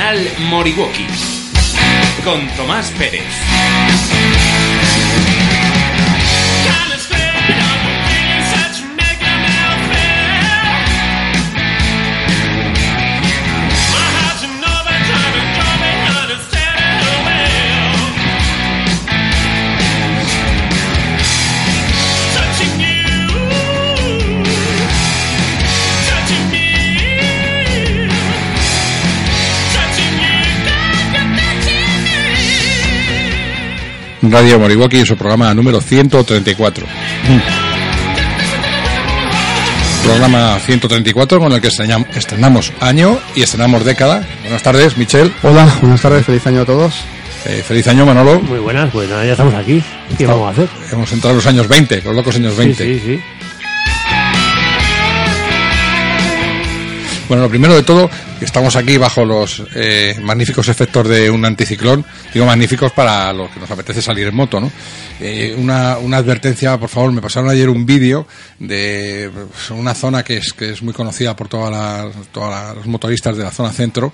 Canal Moriwoki con Tomás Pérez. Radio Moriwaki en su programa número 134. Programa 134 con el que estrenam- estrenamos año y estrenamos década. Buenas tardes, Michelle. Hola, buenas tardes, feliz año a todos. Eh, feliz año, Manolo. Muy buenas, pues nada, ya estamos aquí. ¿Qué vamos a hacer? Hemos entrado en los años 20, los locos años 20. Sí, sí, sí. Bueno, lo primero de todo, estamos aquí bajo los eh, magníficos efectos de un anticiclón. Digo magníficos para los que nos apetece salir en moto, ¿no? Eh, una, una advertencia, por favor, me pasaron ayer un vídeo de pues, una zona que es, que es muy conocida por todas las, todas las- motoristas de la zona centro,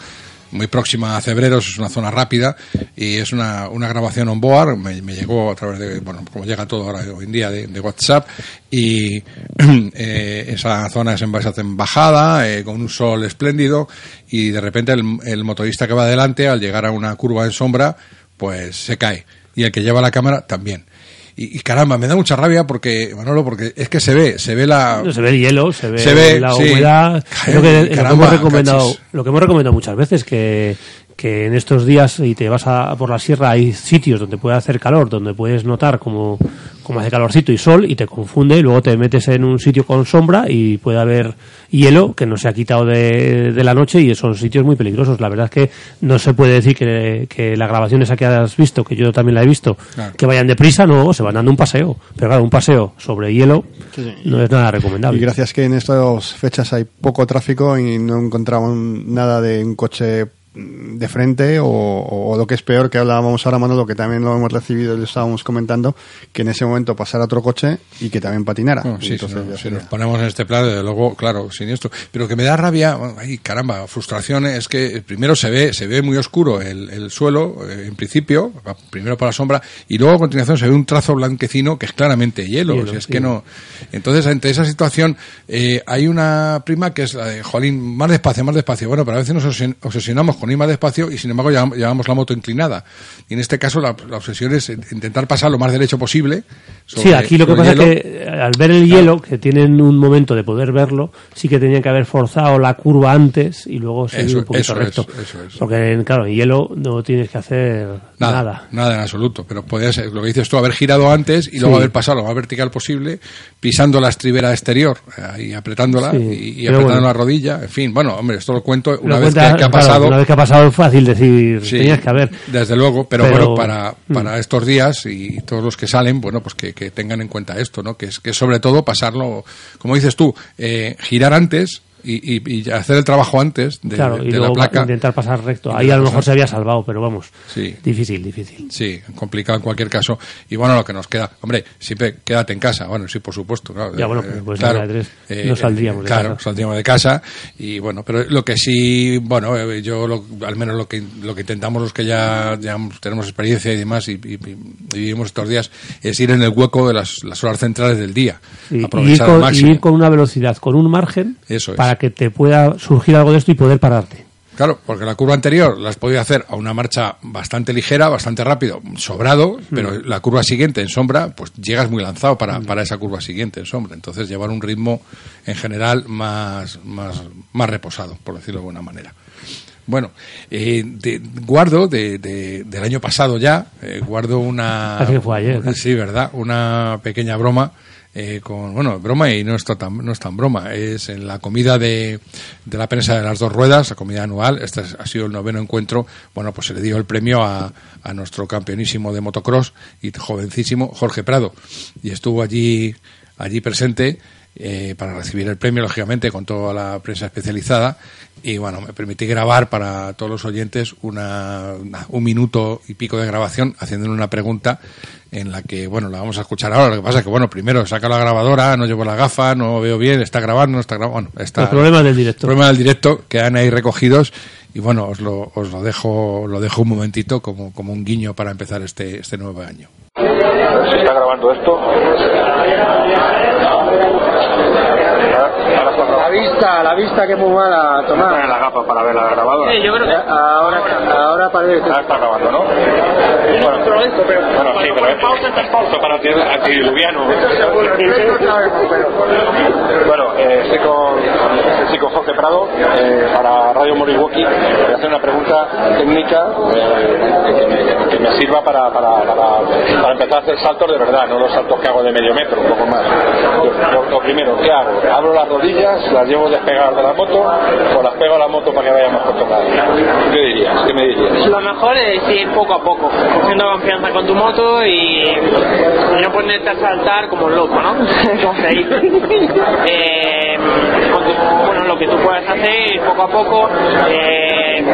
muy próxima a Cebreros, es una zona rápida y es una, una grabación on board, me, llegó a través de, bueno, como llega todo ahora hoy en día de, de WhatsApp y eh, esa zona es en base en bajada, eh, con un sol espléndido y de repente el, el motorista que va adelante al llegar a una curva en sombra pues se cae y el que lleva la cámara también. Y, y caramba, me da mucha rabia porque, Manolo, porque es que se ve, se ve la... No, se ve el hielo, se ve, Se ve, la humedad. Lo que, lo hemos recomendado, cachis. lo que hemos recomendado muchas veces, que, que en estos días y te vas a, por la sierra hay sitios donde puede hacer calor, donde puedes notar como, como hace calorcito y sol y te confunde y luego te metes en un sitio con sombra y puede haber hielo que no se ha quitado de, de la noche y son sitios muy peligrosos. La verdad es que no se puede decir que, que la grabación esa que has visto, que yo también la he visto, Claro. que vayan deprisa, no, se van dando un paseo. Pero claro, un paseo sobre hielo no es nada recomendable. Y gracias que en estas fechas hay poco tráfico y no encontramos nada de un coche de frente o, o lo que es peor que hablábamos ahora Manolo que también lo hemos recibido y lo estábamos comentando que en ese momento pasara otro coche y que también patinara sí, Entonces, si, nos, si sería- nos ponemos en este plan, desde luego, claro, siniestro. Pero que me da rabia, ay caramba, frustración es que primero se ve, se ve muy oscuro el, el suelo, eh, en principio, va primero por la sombra, y luego a continuación se ve un trazo blanquecino que es claramente hielo. Hielo, o sea, es sí. que no. Entonces, ante esa situación, eh, hay una prima que es la de Jolín, más despacio, más despacio. Bueno, pero a veces nos obses- obsesionamos con ir más despacio y sin embargo llevam- llevamos la moto inclinada. Y en este caso la, la obsesión es intentar pasar lo más derecho posible. Sí, sobre- aquí lo que pasa hielo. es que eh, al ver el hielo, que tienen un momento de poder verlo, sí que tenían que haber forzado la curva antes y luego seguir Eso- un poquito eso es, recto. eso es. Porque, claro, en hielo no tienes que hacer Nada, nada. nada, en absoluto. Pero podría ser, lo que dices tú, haber girado antes y luego Sí. haber pasado lo más vertical posible, pisando la estribera exterior eh, y apretándola Sí, y, apretando bueno. la rodilla. En fin, bueno, hombre, esto lo cuento una Lo vez que, cuenta- que ha claro, pasado. una vez que ha pasado es fácil decir, Sí, tenías que haber. Desde luego, pero, Pero- bueno, para, para estos días y todos los que salen, bueno, pues que, que tengan en cuenta esto, ¿no? Que es que sobre todo pasarlo, como dices tú, eh, girar antes y, y- y hacer el trabajo antes de, claro, de y la luego placa. intentar pasar recto. Ahí a lo mejor se había salvado, pero vamos, Sí. difícil, difícil. Sí, complicado en cualquier caso. Y bueno, lo que nos queda, hombre, siempre quédate en casa. Bueno, sí, por supuesto. Claro, Ya, bueno, Eh, pues claro, la de tres no saldríamos de claro, casa. saldríamos de casa. Y bueno, pero lo que sí, bueno, eh, yo lo- al menos lo que, lo que intentamos los que ya, ya tenemos experiencia y demás y, vivimos estos días es ir en el hueco de las, las horas centrales del día. Sí, y, al ir con una velocidad, con un margen, Eso es. para que te pueda surgir algo de esto y poder pararte. Claro, porque la curva anterior la has podido hacer a una marcha bastante ligera, bastante rápido, sobrado, pero la curva siguiente en sombra, pues llegas muy lanzado para, para esa curva siguiente en sombra. Entonces llevar un ritmo en general más, más, más reposado, por decirlo de alguna manera. Bueno, eh, de- guardo de, de- del año pasado ya, eh, guardo una... Parece que fue ayer. Sí, ¿verdad? Una pequeña broma eh, con, bueno, broma y no está tan, no es tan broma, es en la comida de, de la prensa de las dos ruedas, la comida anual, este es- ha sido el noveno encuentro, bueno, pues se le dio el premio a, a nuestro campeonísimo de motocross y jovencísimo Jorge Prado, y estuvo allí, allí presente eh, para recibir el premio, lógicamente, con toda la prensa especializada. Y bueno, me permití grabar para todos los oyentes una, una- un minuto y pico de grabación haciéndole una pregunta en la que, bueno, la vamos a escuchar ahora. Lo que pasa es que, bueno, primero saca la grabadora, no llevo la gafa, no veo bien, está grabando, no está grabando. Bueno, está. Los problemas del directo. Problemas del directo quedan ahí recogidos. Y bueno, os lo, os lo dejo, lo dejo un momentito como, como un guiño para empezar este, este nuevo año. Se está grabando esto. La vista, la vista que es muy mala, Tomás. la gafa para ver la grabadora. yo creo que ahora, ahora parece. Ah, está grabando, ¿no? Bueno, bueno sí, pero es pausa para anti- antidiluviano. Bueno, eh, estoy con, estoy con Jorge Prado eh, para Radio Moriwaki. Voy a hacer una pregunta técnica eh, que, me, que me sirva para, para, para, para empezar a hacer saltos de verdad, no los saltos que hago de medio metro, un poco más. Lo, lo primero, ¿qué hago? ¿Abro las rodillas, las llevo despegadas de la moto o las pego a la moto para que vaya más tocada? ¿Qué dirías? ¿Qué me dirías? Lo mejor es ir poco a poco, cogiendo confianza con tu moto y, y no ponerte a saltar como un loco, ¿no? Como se dice. Eh, con tu- bueno, lo que tú puedas hacer, ir poco a poco. eh,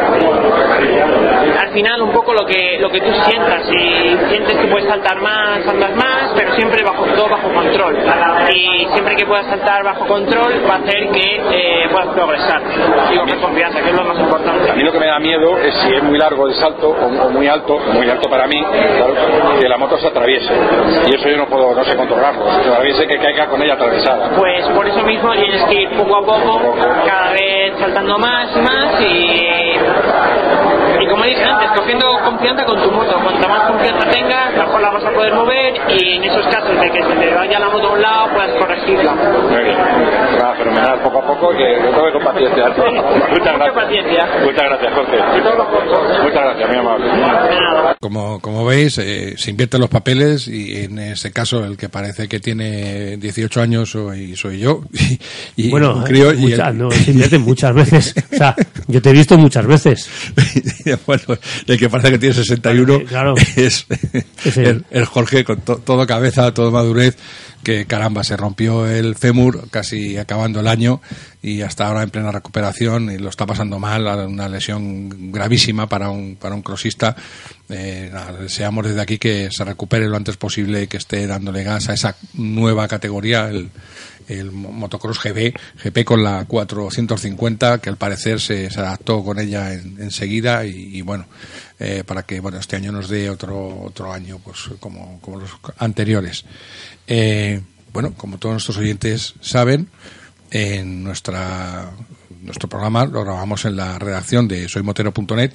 al final un poco lo que lo que tú sientas si sientes que puedes saltar más andas más pero siempre bajo todo bajo control y siempre que puedas saltar bajo control va a hacer que eh, puedas progresar y coger confianza que es lo más importante A mí lo que me da miedo es si es muy largo el salto o, o muy alto, muy alto para mí, claro, que la moto se atraviese. Y eso yo no puedo, no sé controlarlo. Se atraviese, que caiga con ella atravesada. pues por eso mismo tienes que ir poco a poco, cada vez saltando más y más y, y como dije antes, cogiendo confianza con tu moto. Cuanta más confianza tengas, mejor la vas a poder mover y en esos casos de que se te vaya la moto a un lado, puedas corregirla. Muy bien. Fenomenal, poco a poco, que lo tengo con paciencia. Muchas Mucha gracias. paciencia. Muchas gracias, Jorge. Muchas gracias, muy amable. Como, como veis, eh, se invierten los papeles y en este caso el que parece que tiene 18 años soy, soy yo. Y, y Bueno, un crío, y muchas, el- no, se invierte muchas veces. O sea, yo te he visto muchas veces. bueno, el que parece que tiene 61 Claro. es Es el, el Jorge con to- todo cabeza, todo madurez, que caramba, se rompió el fémur casi acabando el año y hasta ahora en plena recuperación y lo está pasando mal, una lesión gravísima para un, para un crossista. Eh, nada, deseamos desde aquí que se recupere lo antes posible y que esté dándole gas a esa nueva categoría, el, el motocross GB, GP con la 450, que al parecer se, adaptó con ella en- enseguida y, y bueno, eh, para que bueno este año nos dé otro otro año pues como, como los anteriores. Eh, bueno, como todos nuestros oyentes saben, en nuestra nuestro programa lo grabamos en la redacción de soymotero.net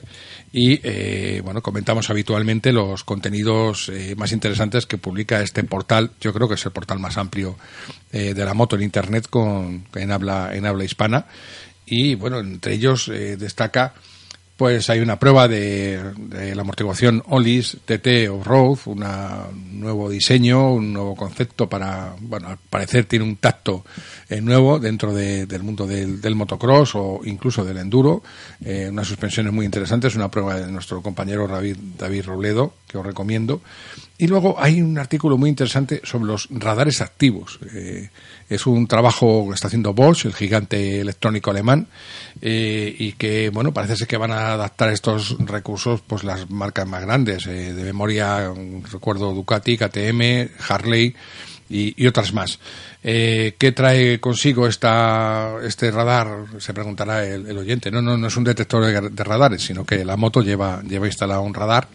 y eh, bueno comentamos habitualmente los contenidos eh, más interesantes que publica este portal. Yo creo que es el portal más amplio eh, de la moto en internet con en habla en habla hispana. Y bueno entre ellos eh, destaca pues hay una prueba de, la amortiguación Olis TT Off-Road, un nuevo diseño, un nuevo concepto para, bueno, al parecer tiene un tacto eh, nuevo dentro de- del mundo del, del motocross o incluso del enduro, eh, unas suspensiones muy interesantes, una prueba de nuestro compañero David, Robledo, que os recomiendo. Y luego hay un artículo muy interesante sobre los radares activos. Eh, es un trabajo que está haciendo Bosch, el gigante electrónico alemán, eh, y que, bueno, parece ser que van a adaptar estos recursos, pues las marcas más grandes. eh, de memoria, mm, recuerdo Ducati, KTM, Harley y, y otras más. Eh, ¿Qué trae consigo esta, este radar? Se preguntará el, oyente. No, no, no es un detector de, radares, sino que la moto lleva, lleva instalado un radar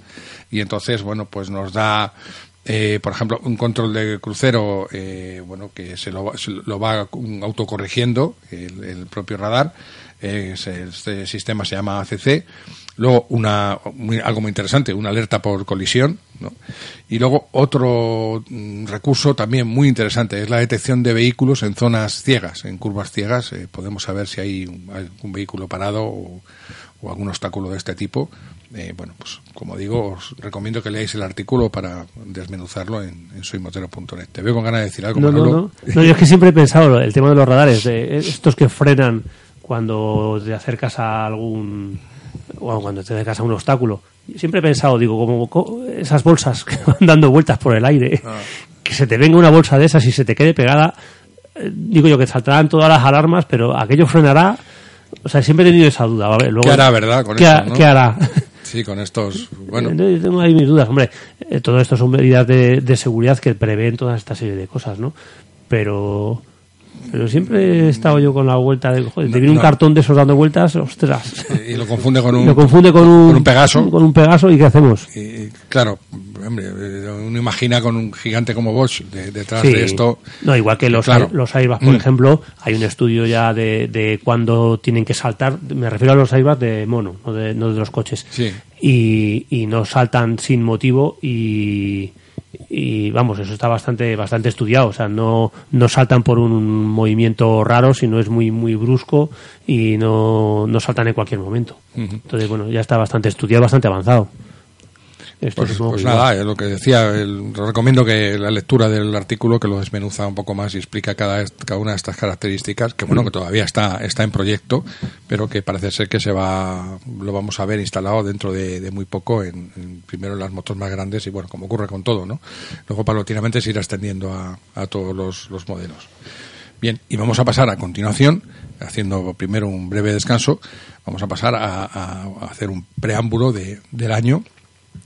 y entonces, bueno, pues nos da eh, por ejemplo, un control de crucero, eh, bueno, que se lo, se lo va autocorrigiendo, el, propio radar. este sistema se llama ACC. Luego, una, muy- algo muy interesante, una alerta por colisión. ¿No? Y luego, otro mm, recurso también muy interesante es la detección de vehículos en zonas ciegas, en curvas ciegas. eh, podemos saber si hay un, algún vehículo parado o, o algún obstáculo de este tipo. Eh, bueno, pues como digo, os recomiendo que leáis el artículo para desmenuzarlo en, en soymotero.net. Te veo con ganas de decir algo, No, no. No, yo es que siempre he pensado el tema de los radares, de estos que frenan cuando te acercas a algún. O cuando te acercas a un obstáculo. Siempre he pensado, digo, como co- esas bolsas que van dando vueltas por el aire, Ah. que se te venga una bolsa de esas y se te quede pegada eh, digo yo que saltarán todas las alarmas, pero aquello frenará. O sea, siempre he tenido esa duda. ¿vale? Luego, ¿Qué hará, verdad? Con ¿qué, eso, ha- ¿no? qué hará? Sí, con estos. Bueno, Eh, Tengo ahí mis dudas, hombre. Eh, todo esto son medidas de, de seguridad que prevén toda esta serie de cosas, ¿no? Pero. Pero siempre he estado yo con la vuelta de. Joder, te viene un no. cartón de esos dando vueltas, ostras. y lo confunde con un. Lo confunde con un, con un Pegaso. Con un Pegaso, ¿y qué hacemos? Y, claro, hombre, eh, uno imagina con un gigante como Bosch de- detrás Sí. de esto. No, igual que los, Claro. los por Mm. ejemplo, hay un estudio ya de, de cuándo tienen que saltar. Me refiero a los airbags de mono, no de, no de los coches. Sí. Y, y no saltan sin motivo y, y vamos, eso está bastante bastante estudiado. O sea, no, no saltan por un movimiento raro, sino es muy muy brusco y no, no saltan en cualquier momento. Entonces, bueno, ya está bastante estudiado, bastante avanzado. Esto Pues, pues nada, es lo que decía, el- recomiendo que la lectura del artículo que lo desmenuza un poco más y explica cada, cada una de estas características, que bueno, que todavía está, está en proyecto, pero que parece ser que se va, lo vamos a ver instalado dentro de, de muy poco en, en- primero en las motos más grandes y bueno, como ocurre con todo, ¿no? Luego paulatinamente se irá extendiendo a, a todos los, los modelos. Bien, y vamos a pasar a continuación, haciendo primero un breve descanso, vamos a pasar a, a- a hacer un preámbulo de, del año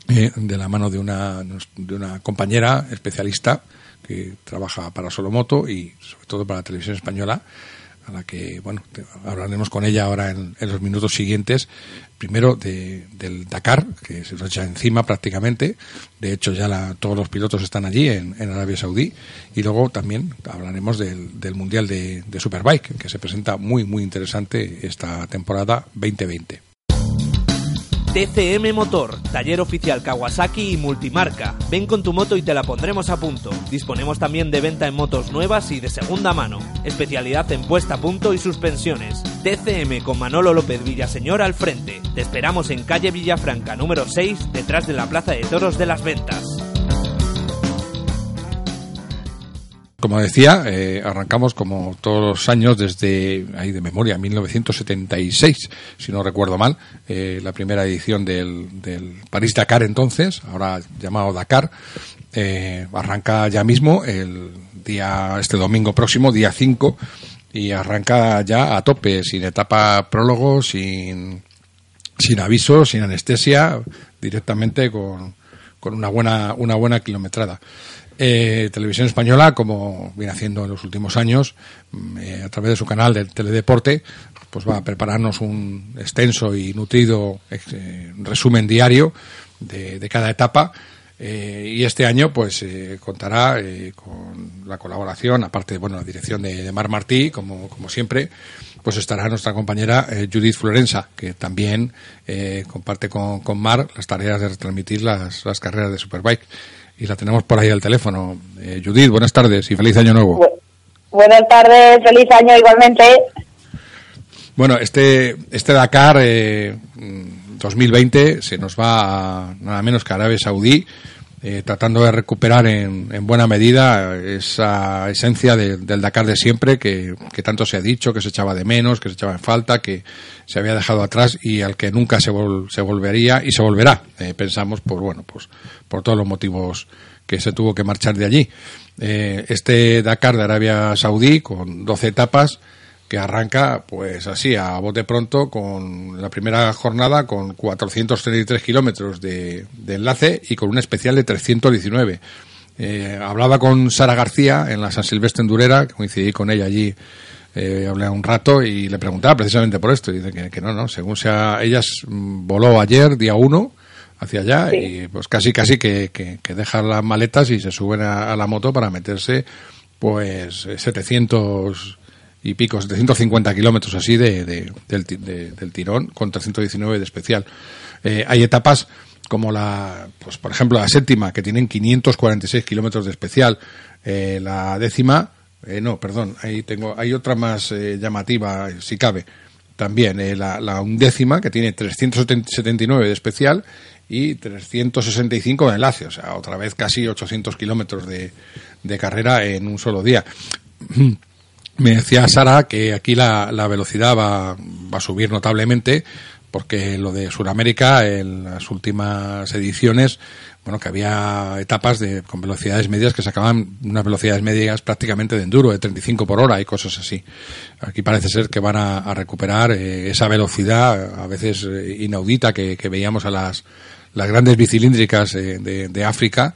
eh, de la mano de una, de una compañera especialista que trabaja para Solomoto y sobre todo para la televisión española, a la que bueno hablaremos con ella ahora en, en los minutos siguientes. Primero de, del Dakar, que se nos echa encima prácticamente. De hecho, ya la- todos los pilotos están allí en, en Arabia Saudí. Y luego también hablaremos del, del Mundial de, de Superbike, que se presenta muy, muy interesante esta temporada 2020. TCM Motor, taller oficial Kawasaki y multimarca. Ven con tu moto y te la pondremos a punto. Disponemos también de venta en motos nuevas y de segunda mano. Especialidad en puesta a punto y suspensiones. TCM con Manolo López Villaseñor al frente. Te esperamos en calle Villafranca número 6, detrás de la Plaza de Toros de las Ventas. Como decía, eh, arrancamos como todos los años desde ahí de memoria, 1976, si no recuerdo mal, eh, la primera edición del, del París Dakar entonces, ahora llamado Dakar, eh, arranca ya mismo el día este domingo próximo, día 5, y arranca ya a tope, sin etapa prólogo, sin sin aviso, sin anestesia, directamente con, con una buena una buena kilometrada. Eh, Televisión Española, como viene haciendo en los últimos años, mm, eh, a través de su canal de Teledeporte, pues va a prepararnos un extenso y nutrido eh, resumen diario de, cada etapa. Eh, y este año, pues, contará con la colaboración, aparte de bueno, la dirección de, Mar Martí, como, como siempre, pues estará nuestra compañera Judith Florenza, que también comparte con, con Mar las tareas de retransmitir las, las carreras de Superbike. Y la tenemos por ahí al teléfono. Eh, Judith, buenas tardes y feliz año nuevo. Bu- Buenas tardes, feliz año igualmente. Bueno, este, este Dakar eh, mm, 2020 se nos va a nada menos que a Arabia Saudí, eh, tratando de recuperar en, en buena medida esa esencia de- del Dakar de siempre que, que tanto se ha dicho, que se echaba de menos, que se echaba en falta, que se había dejado atrás y al que nunca se, vol- se volvería y se volverá. Eh, pensamos por bueno, pues por todos los motivos que se tuvo que marchar de allí. Eh, este Dakar de Arabia Saudí con 12 etapas que arranca pues así a bote pronto con la primera jornada con 433 kilómetros de, de enlace y con un especial de 319. Eh, hablaba con Sara García en la San Silvestre en Durera, que coincidí con ella allí, eh, hablé un rato y le preguntaba precisamente por esto. Y dice que, que no, no, según sea, ella mm, voló ayer, día 1, hacia allá y pues casi, casi que, que, que dejan las maletas y se suben a, a la moto para meterse pues eh, 700 y pico, 750 kilómetros así de, de- del, de- del tirón con 319 de especial. Eh, hay etapas como la, pues por ejemplo la séptima que tienen 546 kilómetros de especial, Eh, la décima, eh, no, perdón, ahí tengo, hay otra más eh, llamativa, si cabe, también la, la undécima que tiene 379 de especial y 365 de enlace, o sea, otra vez casi 800 kilómetros de, de carrera en un solo día. Me decía Sara que aquí la, la velocidad va, va a subir notablemente porque lo de Sudamérica en las últimas ediciones bueno, que había etapas de, con velocidades medias que sacaban unas velocidades medias prácticamente de enduro, de 35 por hora y cosas así. Aquí parece ser que van a, a recuperar eh, esa velocidad, a veces eh, inaudita, que, que veíamos a las, las grandes bicilíndricas eh, de, de África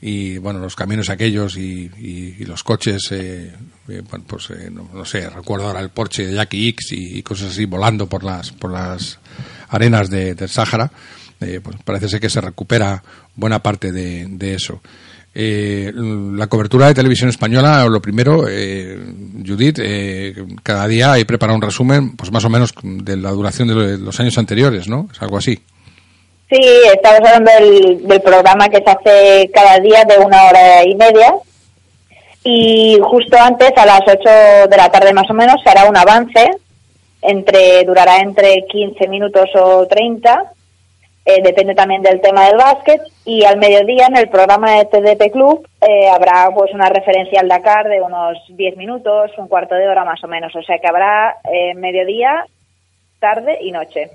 y bueno los camiones aquellos y, y- los coches eh, eh, pues eh, no, sé recuerdo ahora el Porsche de Jackie X y, cosas así volando por las por las arenas de- del Sáhara eh, pues parece ser que se recupera buena parte de, eso Eh, la cobertura de televisión española lo primero eh, Judith eh, cada día hay preparado un resumen pues más o menos de la duración de los años anteriores no es algo así Sí, estamos hablando del, del programa que se hace cada día de una hora y media. Y justo antes, a las 8 de la tarde más o menos, se hará un avance. entre Durará entre 15 minutos o 30. eh, depende también del tema del básquet. Y al mediodía, en el programa de TDP Club, eh, habrá pues una referencia al Dakar de unos 10 minutos, un cuarto de hora más o menos. O sea que habrá eh, mediodía, tarde y noche.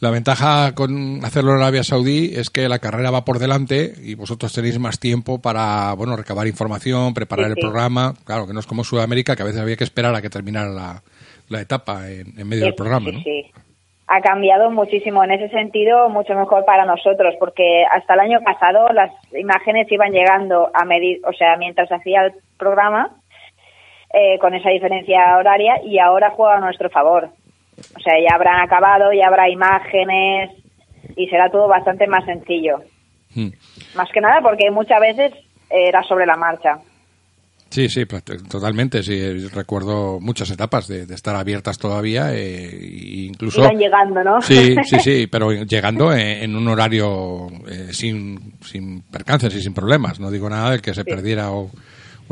La ventaja con hacerlo en Arabia Saudí es que la carrera va por delante y vosotros tenéis más tiempo para bueno recabar información, preparar Sí, el sí. programa. Claro, que no es como Sudamérica, que a veces había que esperar a que terminara la, la etapa en, en medio del programa. sí, ¿no? sí. Ha cambiado muchísimo en ese sentido, mucho mejor para nosotros, porque hasta el año pasado las imágenes iban llegando a medir, o sea, mientras hacía el programa, eh, con esa diferencia horaria, y ahora juega a nuestro favor. O sea, ya habrán acabado, ya habrá imágenes, y será todo bastante más sencillo. Mm. Más que nada porque muchas veces era sobre la marcha. Sí, sí, práct- totalmente. Sí, recuerdo muchas etapas de, de estar abiertas todavía, eh, e incluso. Iban llegando, ¿no? Sí, sí, sí, pero llegando en, en un horario eh, sin, sin percances y sin problemas. No digo nada del que se perdiera o,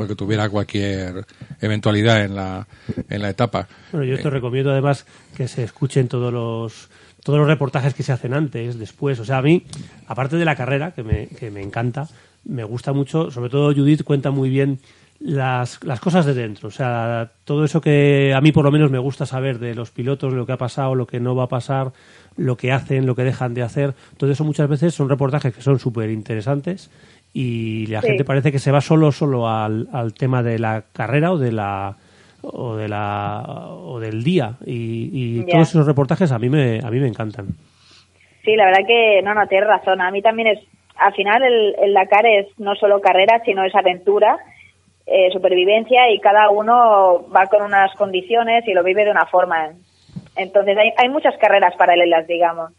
o el que tuviera cualquier eventualidad en la, en la etapa. Bueno, yo esto recomiendo además que se escuchen todos los todos los reportajes que se hacen antes, después. O sea, a mí, aparte de la carrera, que me, que me encanta, me gusta mucho, sobre todo Judith cuenta muy bien las, las cosas de dentro. O sea, todo eso que a mí por lo menos me gusta saber de los pilotos, lo que ha pasado, lo que no va a pasar, lo que hacen, lo que dejan de hacer. Todo eso muchas veces son reportajes que son súper interesantes y la Sí. gente parece que se va solo solo al, al tema de la carrera o de la o de la o del día y, todos esos reportajes a mí me a mí me encantan Sí, la verdad que no, no, tienes razón. A mí también es, al final el, el Dakar es no solo carrera, sino es aventura, eh, supervivencia y cada uno va con unas condiciones y lo vive de una forma. Entonces hay, hay muchas carreras paralelas, digamos.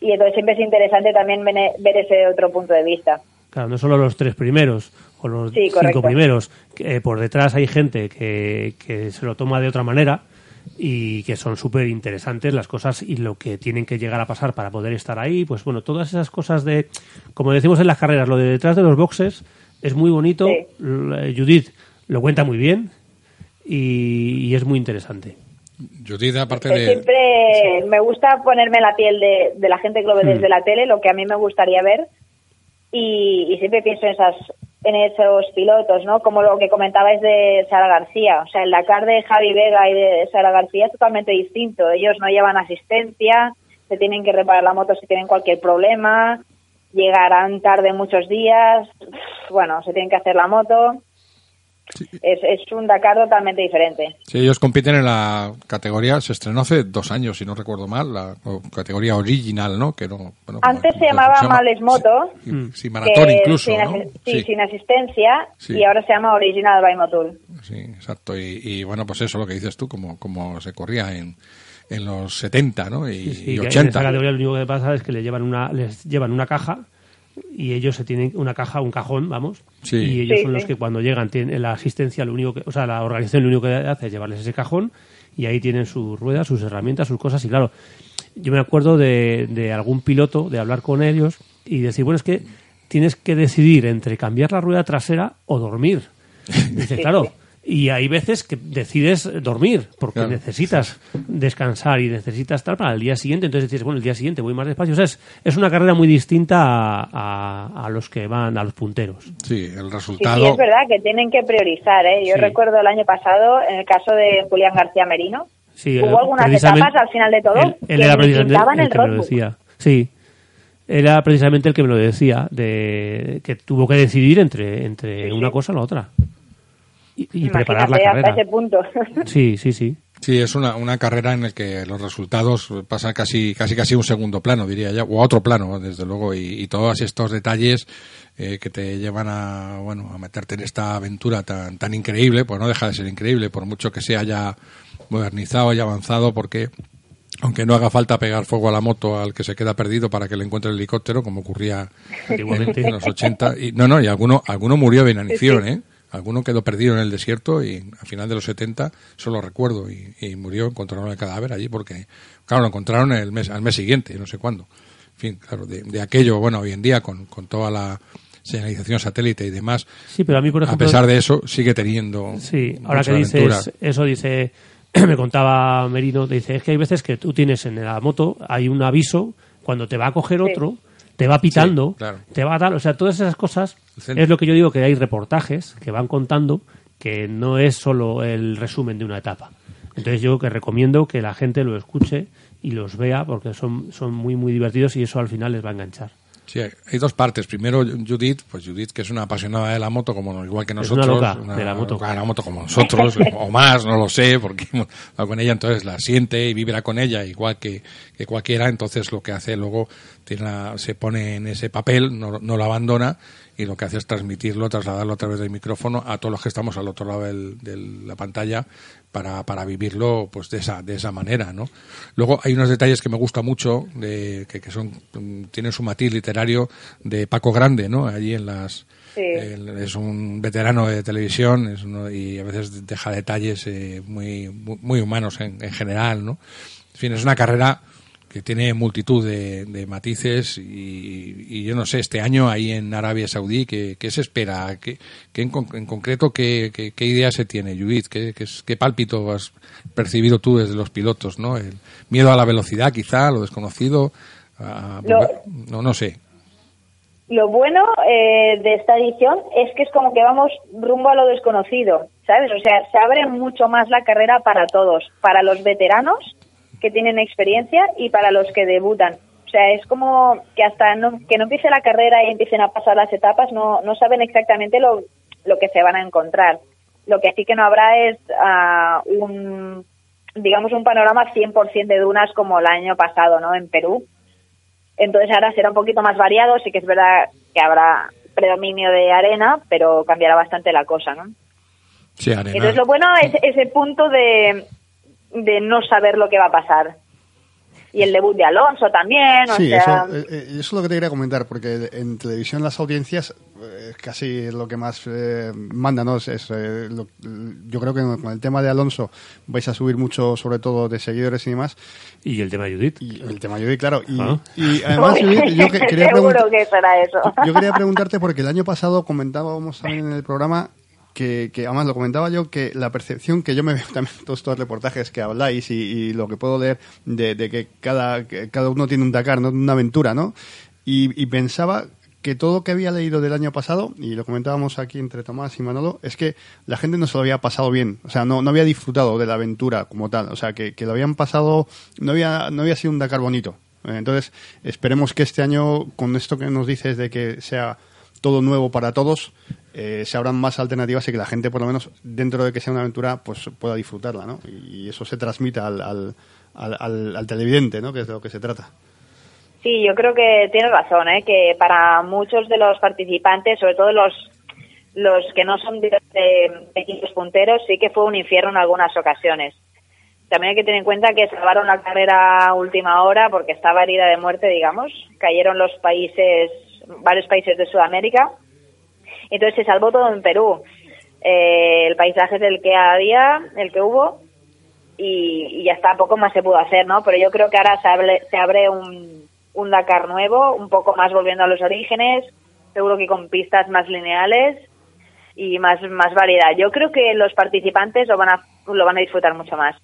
Y entonces siempre es interesante también ver ese otro punto de vista. Claro no solo los tres primeros o los Sí, cinco correcto. primeros que, eh, por detrás hay gente que, que se lo toma de otra manera y que son súper interesantes las cosas y lo que tienen que llegar a pasar para poder estar ahí pues bueno todas esas cosas de como decimos en las carreras lo de detrás de los boxes es muy bonito Sí. L- Judith lo cuenta muy bien y- y es muy interesante Judith, aparte Eh, de... Siempre me gusta ponerme la piel de, de la gente que lo ve desde la tele, lo que a mí me gustaría ver. Y, y siempre pienso en, esas, en esos pilotos, ¿no? Como lo que comentabais de Sara García. O sea, el Dakar de Javi Vega y de Sara García es totalmente distinto. Ellos no llevan asistencia, se tienen que reparar la moto si tienen cualquier problema, llegarán tarde muchos días, bueno, se tienen que hacer la moto. Es, es un Dakar totalmente diferente. Sí, ellos compiten en la categoría, se estrenó hace dos años, si no recuerdo mal, la categoría original, ¿no? Que no bueno, Antes se llamaba llama- Males Moto. Sí, sí, maratón que incluso, sin, ¿no? sí, Sí, sin asistencia Sí. y ahora se llama Original by Motul. sí, exacto. Y, y, bueno, pues eso, lo que dices tú, como, como se corría en, en los 70, ¿no? Y, Sí, sí, y que en 80. esa categoría lo único que pasa es que le llevan una, les llevan una caja y ellos se tienen una caja, un cajón, vamos, Sí. y ellos Sí, son los que cuando llegan tienen la asistencia, lo único que, o sea, la organización lo único que hace es llevarles ese cajón y ahí tienen sus ruedas, sus herramientas, sus cosas y claro, yo me acuerdo de, de algún piloto de hablar con ellos y decir, bueno, es que tienes que decidir entre cambiar la rueda trasera o dormir. Y dice, Sí, claro, sí. Y hay veces que decides dormir porque Claro. necesitas descansar y necesitas estar para el día siguiente. Entonces dices, bueno, el día siguiente voy más despacio. O sea, es, es una carrera muy distinta a, a- a los que van, a los punteros. Sí, el Sí, sí, resultado. es verdad que tienen que priorizar. ¿eh? Yo Sí. recuerdo el año pasado, en el caso de Julián García Merino, Sí, hubo algunas etapas al final de todo el el que me decía. Sí. era precisamente el que me lo decía, de que tuvo que decidir entre, entre una cosa y la otra. Y, y preparar la carrera. hasta ese punto. Sí, sí, sí. Sí, es una, una carrera en la que los resultados pasan casi casi casi a un segundo plano, diría ya, o a otro plano, desde luego, y, y todos estos detalles eh, que te llevan a bueno a meterte en esta aventura tan tan increíble, pues no deja de ser increíble, por mucho que sea ya modernizado y avanzado, porque aunque no haga falta pegar fuego a la moto al que se queda perdido para que le encuentre el helicóptero, como ocurría Antiguamente. en los 80, y, no, no, y alguno, alguno murió de inanición, ¿eh? Alguno quedó perdido en el desierto y al final de los 70, eso lo recuerdo, y, y murió, encontraron el cadáver allí porque, claro, lo encontraron el mes, al mes siguiente, no sé cuándo. En fin, claro, de, de aquello, bueno, hoy en día con, con toda la señalización satélite y demás, Sí, pero a mí, por ejemplo... a pesar de eso, sigue teniendo Sí, ahora que aventura. dices eso, dice, me contaba Merino, dice, es que hay veces que tú tienes en la moto, hay un aviso, cuando te va a coger otro, te va pitando, Sí, claro. te va a dar, o sea, todas esas cosas, es lo que yo digo, que hay reportajes que van contando que no es solo el resumen de una etapa. Entonces yo que recomiendo que la gente lo escuche y los vea porque son, son muy, muy divertidos y eso al final les va a enganchar. Sí, hay, dos partes. Primero, Judith, pues Judith, que es una apasionada de la moto, como igual que Es una nosotros. loca de la moto. la moto como nosotros, o más, no lo sé, porque hemos estado con ella, entonces la siente y vibra con ella, igual que, que cualquiera. Entonces lo que hace luego, tiene la- se pone en ese papel, no, no lo abandona, y lo que hace es transmitirlo, trasladarlo a través del micrófono a todos los que estamos al otro lado de la pantalla para, para vivirlo pues de esa, de esa manera, ¿no? Luego hay unos detalles que me gusta mucho, de, que, que son, mm, tienen su matiz literario de Paco Grande, ¿no? Allí en las, Sí. es un veterano de televisión es uno- y a veces deja detalles eh, muy, muy, muy humanos en, en general, ¿no? En fin, es una carrera que tiene multitud de, de matices y, y yo no sé, este año ahí en Arabia Saudí, ¿qué, qué se espera? ¿Qué, qué en, con- en concreto, qué, qué, qué idea se tiene, Judith? ¿Qué, qué pálpito has percibido tú desde los pilotos, no? El miedo a la velocidad, quizá, lo desconocido, a- Lo- no, no sé. Lo bueno eh, de esta edición es que es como que vamos rumbo a lo desconocido, ¿sabes? O sea, se abre mucho más la carrera para todos, para los veteranos que tienen experiencia y para los que debutan. O sea, es como que hasta no, que no empiece la carrera y empiecen a pasar las etapas, no, no saben exactamente lo, lo que se van a encontrar. Lo que sí que no habrá es ah, un, digamos, un panorama 100% de dunas como el año pasado, ¿no? En Perú. Entonces ahora será un poquito más variado, sí que es verdad que habrá predominio de arena, pero cambiará bastante la cosa, ¿no? Sí, arena. Entonces lo bueno es ese punto de, de no saber lo que va a pasar. Y el debut de Alonso también, o Sí, sea... eso, eh, eh, eso es lo que te quería comentar, porque en televisión las audiencias eh, casi lo que más eh, manda, ¿no? Es, es, eh, lo- yo creo que con el tema de Alonso vais a subir mucho, sobre todo de seguidores y demás. Y el tema de Judith. Y el tema de Judith, claro. Y, Ah. y además, Judith, yo que- quería que será eso. Yo quería preguntarte porque el año pasado comentábamos también en el programa que, que además lo comentaba yo que la percepción que yo me veo también en todos estos reportajes que habláis y, lo que puedo leer de, que cada cada uno tiene un Dakar, ¿no? una aventura, ¿no? Y, pensaba que todo lo que había leído del año pasado, y lo comentábamos aquí entre Tomás y Manolo, es que la gente no se lo había pasado bien, o sea, no, no había disfrutado de la aventura como tal, o sea, que, que lo habían pasado, no había, no había sido un Dakar bonito. Entonces, esperemos que este año, con esto que nos dices de que sea todo nuevo para todos, eh, se abran más alternativas y que la gente, por lo menos dentro de que sea una aventura, pues pueda disfrutarla, ¿no? Y eso se transmita al, al, al, al- televidente, ¿no? Que es de lo que se trata. Sí, yo creo que tienes razón, ¿eh? que para muchos de los participantes, sobre todo los los que no son de, equipos punteros, sí que fue un infierno en algunas ocasiones. También hay que tener en cuenta que salvaron la carrera última hora porque estaba herida de muerte, digamos. Cayeron los países, varios países de Sudamérica. Entonces se salvó todo en Perú. Eh, el paisaje es el que había, el que hubo, y, ya está, poco más se pudo hacer, ¿no? Pero yo creo que ahora se abre, se abre un, un Dakar nuevo, un poco más volviendo a los orígenes, seguro que con pistas más lineales y más, más variedad. Yo creo que los participantes lo van a, lo van a disfrutar mucho más.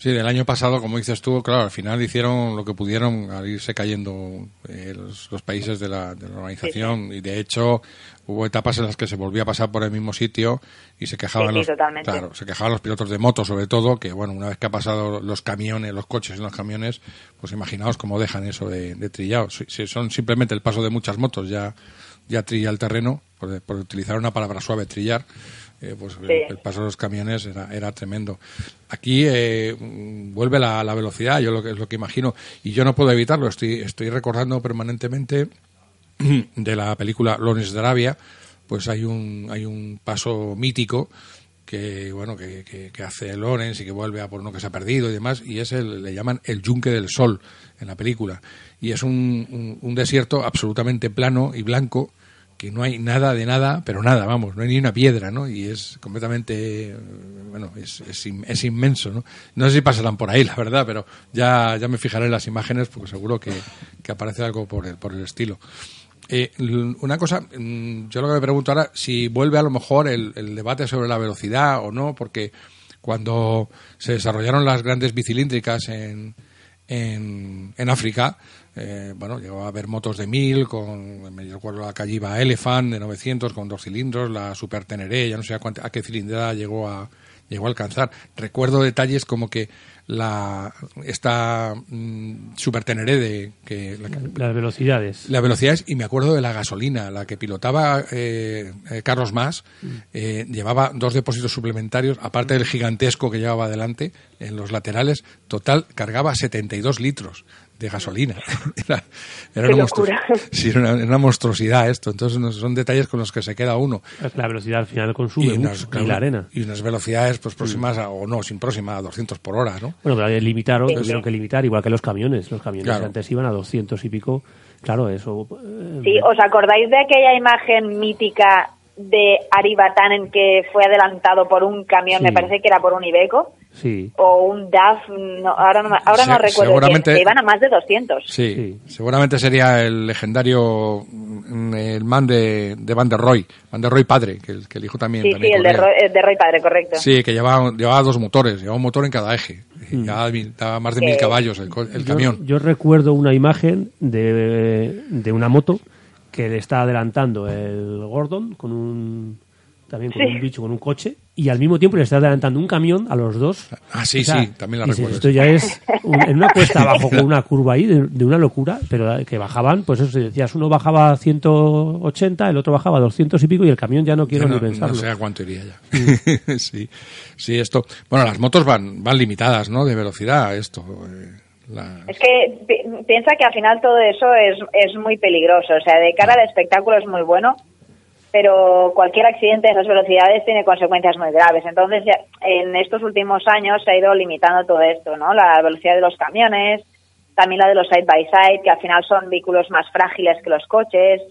Sí, del año pasado, como dices tú, claro, al final hicieron lo que pudieron al irse cayendo eh, los, los países de la, de la organización y de hecho hubo etapas en las que se volvía a pasar por el mismo sitio y se quejaban Sí, los claro, se quejaban los pilotos de moto sobre todo que bueno una vez que ha pasado los camiones los coches en los camiones pues imaginaos cómo dejan eso de, de trillado. Si, si son simplemente el paso de muchas motos ya ya trilla el terreno por, por utilizar una palabra suave trillar eh, pues el, el paso de los camiones era, era tremendo. Aquí eh, vuelve la, la velocidad, yo lo que es lo que imagino, y yo no puedo evitarlo, estoy, estoy recordando permanentemente de la película Lawrence de Arabia, pues hay un, hay un paso mítico que bueno que, que, que hace Lawrence y que vuelve a por uno que se ha perdido y demás y es el le llaman el yunque del sol en la película. Y es un, un, un desierto absolutamente plano y blanco que no hay nada de nada, pero nada, vamos, no hay ni una piedra, ¿no? Y es completamente, bueno, es, es, in- es inmenso, ¿no? No sé si pasarán por ahí, la verdad, pero ya, ya me fijaré en las imágenes porque seguro que, que aparece algo por el, por el estilo. Eh, una cosa, mm, yo lo que me pregunto ahora, si vuelve a lo mejor el, el debate sobre la velocidad o no, porque cuando se desarrollaron las grandes bicilíndricas en, en, en África, eh, bueno, llegó a haber motos de 1000, con, me recuerdo la Calliva Elephant de 900 con dos cilindros, la Super Teneré, ya no sé a, cuánta- a qué cilindrada llegó a, llegó a alcanzar. Recuerdo detalles como que la esta mm, Super Teneré de que la, Las velocidades. las velocidades y me acuerdo de la gasolina, la que pilotaba eh, eh, Carlos Más, eh, llevaba dos depósitos suplementarios, aparte del gigantesco que llevaba adelante en los laterales, total cargaba 72 litros de gasolina. Era, era Qué una, monstru- locura. sí, era una, era una monstruosidad esto. Entonces no- son detalles con los que se queda uno. La velocidad al final consume unas- mucho, y la arena. y unas velocidades pues próximas a, o no, sin próxima a 200 por hora, ¿no? Bueno, pero limitaron, Sí, tuvieron que limitar, igual que los camiones. Los camiones Claro. antes iban a 200 y pico. Claro, eso. eh, Sí, ¿os acordáis de aquella imagen mítica de Ari Batanen que fue adelantado por un camión, Sí. me parece que era por un Ibeco, sí. o un DAF, no, ahora no, recuerdo seguramente- bien, que iban a más de 200. Sí, Sí. seguramente sería el legendario mm, el man de, de Van der Roy, Van der Roy padre, que el, que el hijo también. Sí, sí, también el de. Roy, el de Roy Padre, correcto. Sí, que llevaba, llevaba dos motores, llevaba un motor en cada eje. Mm. Daba más de Sí. mil caballos el Yo- camión. Yo, recuerdo una imagen de, de una moto que le está adelantando el Gordon con un también con Sí. un bicho con un coche y al mismo tiempo le está adelantando un camión a los dos. Ah, sí, O sea, sí, también la recuerdo. Esto ya es un- en una cuesta abajo con una curva ahí de, de una locura, pero que bajaban, pues eso, si decías, uno bajaba a 180, el otro bajaba a 200 y pico y el camión ya no quiero no, ni no pensarlo. sé a cuánto iría ya. sí, sí, esto. Bueno, las motos van, van limitadas, ¿no? De velocidad, esto. eh, la- Es que pi- piensa que al final todo eso es, es muy peligroso. O sea, de cara al espectáculo es muy bueno, pero cualquier accidente a esas velocidades tiene consecuencias muy graves. Entonces, en estos últimos años se ha ido limitando todo esto, ¿no? La velocidad de los camiones, también la de los side by side, que al final son vehículos más frágiles que los coches.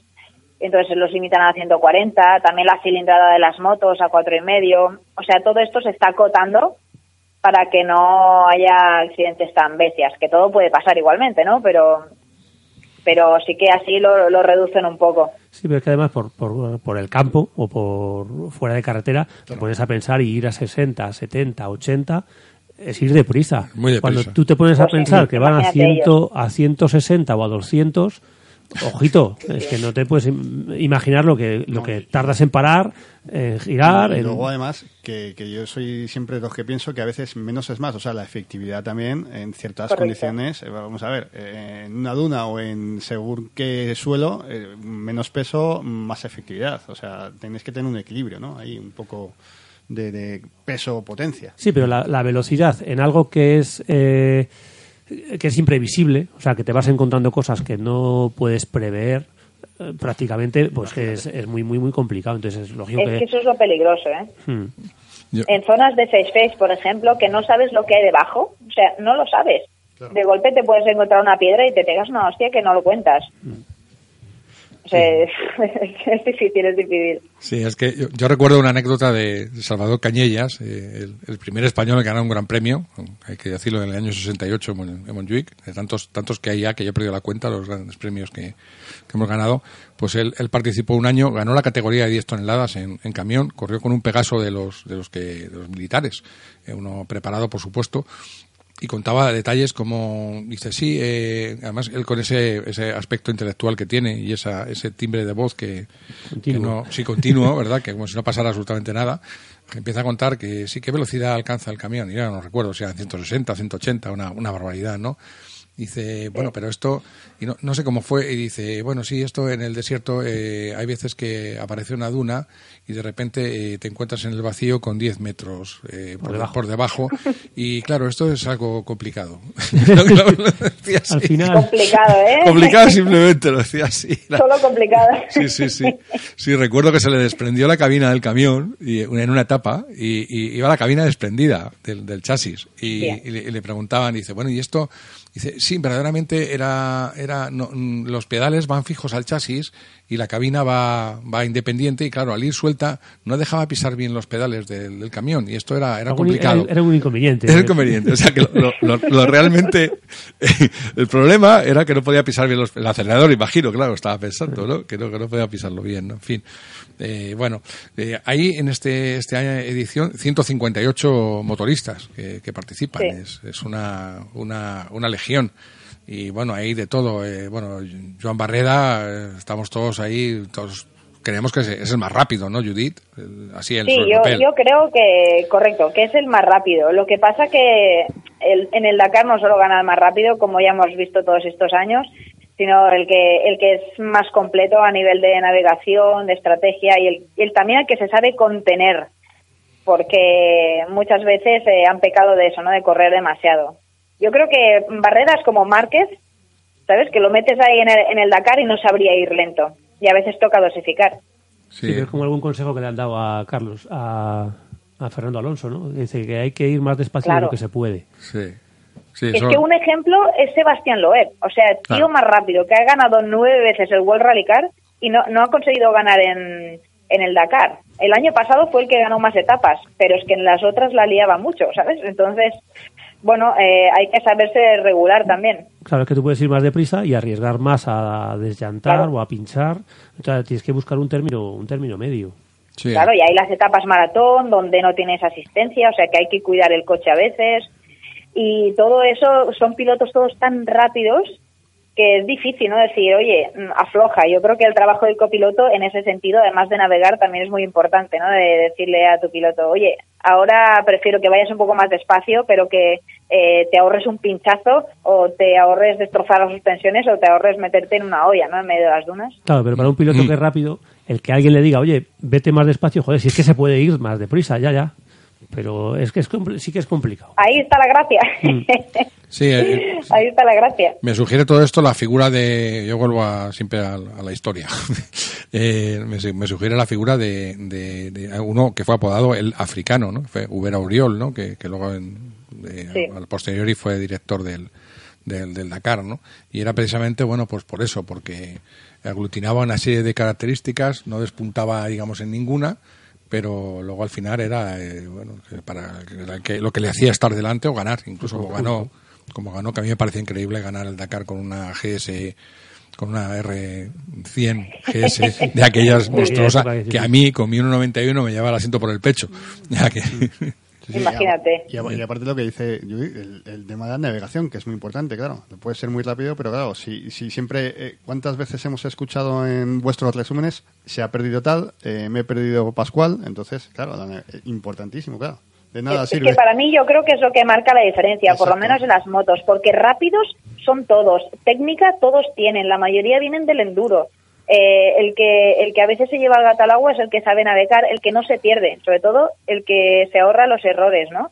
Entonces los limitan a 140, también la cilindrada de las motos a cuatro y medio. O sea, todo esto se está acotando para que no haya accidentes tan bestias, que todo puede pasar igualmente, ¿no? Pero, pero sí que así lo, lo reducen un poco. Sí, pero es que además por, por, por el campo o por fuera de carretera te pones a pensar y ir a 60, 70, 80 es ir deprisa. Muy deprisa. Cuando tú te pones a Pues sí, pensar que van a, imagínate 100, a 160 o a 200, ojito, es que no te puedes im- imaginar lo que, lo que tardas en parar, en girar. Y en- luego, además, que, que yo soy siempre de los que pienso que a veces menos es más. O sea, la efectividad también en ciertas Correcto. condiciones. eh, Vamos a ver, eh, en una duna o en según qué suelo, eh, menos peso, más efectividad. O sea, tenéis que tener un equilibrio, ¿no? Ahí un poco de, de peso-potencia. Sí, pero la, la velocidad en algo que es eh, que es imprevisible, o sea, que te vas encontrando cosas que no puedes prever eh, prácticamente, pues que es, es muy muy muy complicado. Entonces es lógico Es que que eso es lo peligroso, ¿eh? Hmm. yo- En zonas de face face, por ejemplo, que no sabes lo que hay debajo, o sea, no lo sabes. De golpe te puedes encontrar una piedra y te pegas una hostia que no lo cuentas. O sea, es difícil, es difícil. Sí, es que yo, yo recuerdo una anécdota de Salvador Cañellas, eh, el, el primer español que ganó un gran premio, hay que decirlo, en el año 68 en Mon- en Montjuic, de tantos, tantos que hay ya que yo he perdido la cuenta, los grandes premios que, que hemos ganado, pues él, él participó un año, ganó la categoría de 10 toneladas en, en camión, corrió con un Pegaso de los, de los, que, de los militares, eh, uno preparado, por supuesto, y contaba detalles como, dice, sí, eh, además él con ese, ese aspecto intelectual que tiene y esa, ese timbre de voz que, que no, sí, continuo, ¿verdad? Que como si no pasara absolutamente nada, empieza a contar que sí, qué velocidad alcanza el camión, y ya no recuerdo, si eran 160, 180, una, una barbaridad, ¿no? Dice, bueno, pero esto, y no, no sé cómo fue, y dice, bueno, sí, esto en el desierto eh, hay veces que aparece una duna y de repente eh, te encuentras en el vacío con 10 metros eh, por, debajo. por debajo. Y claro, esto es algo complicado. Lo decía así. Al final, Complicado, ¿eh? Complicado simplemente, lo decía así. La- Solo complicado. Sí, sí, sí. Sí, recuerdo que se le desprendió la cabina del camión y, en una etapa y, y iba la cabina desprendida del, del chasis. Y, y le, y le preguntaban, dice, bueno, ¿y esto? Dice, sí, verdaderamente era, era no, mm, los pedales van fijos al chasis y la cabina va, va independiente y claro, al ir suelta no dejaba pisar bien los pedales del, del camión y esto era, era complicado. Era, era un inconveniente. Era inconveniente. O sea, que lo, lo- lo- lo realmente. el problema era que no podía pisar bien los, el acelerador, imagino, claro, estaba pensando, ¿no? Que no, que no podía pisarlo bien, ¿no? En fin. Eh, bueno, eh, hay en este, este año edición 158 motoristas que, que participan. Sí. Es, es una, una, una legión. Y bueno, hay de todo. Eh, bueno, Joan Barreda, eh, estamos todos ahí, todos creemos que es, es el más rápido, ¿no, Judith? El- Así el Sí, el yo, creo que, correcto, que es el más rápido. Lo que pasa que el- en el Dakar no solo gana el más rápido, como ya hemos visto todos estos años, sino el que, el que es más completo a nivel de navegación, de estrategia y el, el también el que se sabe contener, porque muchas veces eh, han pecado de eso, ¿no? De correr demasiado. Yo creo que barreras como Márquez, ¿sabes? Que lo metes ahí en el, en el Dakar y no sabría ir lento. Y a veces toca dosificar. Sí, pero es como algún consejo que le han dado a Carlos, a, a Fernando Alonso, ¿no? Dice que hay que ir más despacio de lo que se puede. Sí. Sí, Es eso- que un ejemplo es Sebastián Loeb, o sea, tío Claro. más rápido, que ha ganado nueve veces el World Rally Car y no, no ha conseguido ganar en, en el Dakar. El año pasado fue el que ganó más etapas, pero es que en las otras la liaba mucho, ¿sabes? Entonces, bueno, eh, hay que saberse regular también. Claro, es que tú puedes ir más deprisa y arriesgar más a desllantar Claro. o a pinchar. Entonces tienes que buscar un término, un término medio. sí. Claro, y hay las etapas maratón donde no tienes asistencia, o sea que hay que cuidar el coche a veces. Y todo eso son pilotos todos tan rápidos que es difícil, ¿no? Decir, oye, mm, afloja. Yo creo que el trabajo del copiloto en ese sentido, además de navegar, también es muy importante, ¿no? De decirle a tu piloto, oye, ahora prefiero que vayas un poco más despacio, pero que eh, te ahorres un pinchazo o te ahorres destrozar las suspensiones o te ahorres meterte en una olla, ¿no? En medio de las dunas. Claro, pero para un piloto que es rápido, el que alguien le diga, oye, vete más despacio, joder, si es que se puede ir más deprisa, ya, ya. Pero es que es sí que es complicado. Ahí está la gracia. Sí, eh, Ahí está la gracia. Me sugiere todo esto la figura de. Yo vuelvo a- siempre a, a la historia. Eh, me, su- me sugiere la figura de, de- de uno que fue apodado el africano, ¿no? Fue Ubera Uriol, ¿no? Que, que luego en, de- Sí. al posteriori fue director del, del, del Dakar, ¿no? Y era precisamente, bueno, pues por eso, porque aglutinaba una serie de características, no despuntaba, digamos, en ninguna, pero luego al final era, eh, bueno, para que- que- lo que le hacía estar delante o ganar, incluso como ganó, como ganó, que a mí me parece increíble ganar el Dakar con una GS con una R100 GS de aquellas monstruosas que a mí con mi 1.91 me lleva el asiento por el pecho. Ya que, Sí, sí, Imagínate. Y, a- y aparte lo que dice Judith, el, el tema de la navegación, que es muy importante, claro. Puede ser muy rápido, pero claro, si, si siempre, eh, ¿cuántas veces hemos escuchado en vuestros resúmenes? Se ha perdido tal, eh, me he perdido Pascual, entonces, claro, eh, importantísimo, claro. De nada es, es sirve. que para mí yo creo que es lo que marca la diferencia, por lo menos en las motos, porque rápidos son todos, técnica todos tienen, la mayoría vienen del enduro. Eh, el que el que a veces se lleva el gato al agua es el que sabe navegar, el que no se pierde, sobre todo el que se ahorra los errores, ¿no?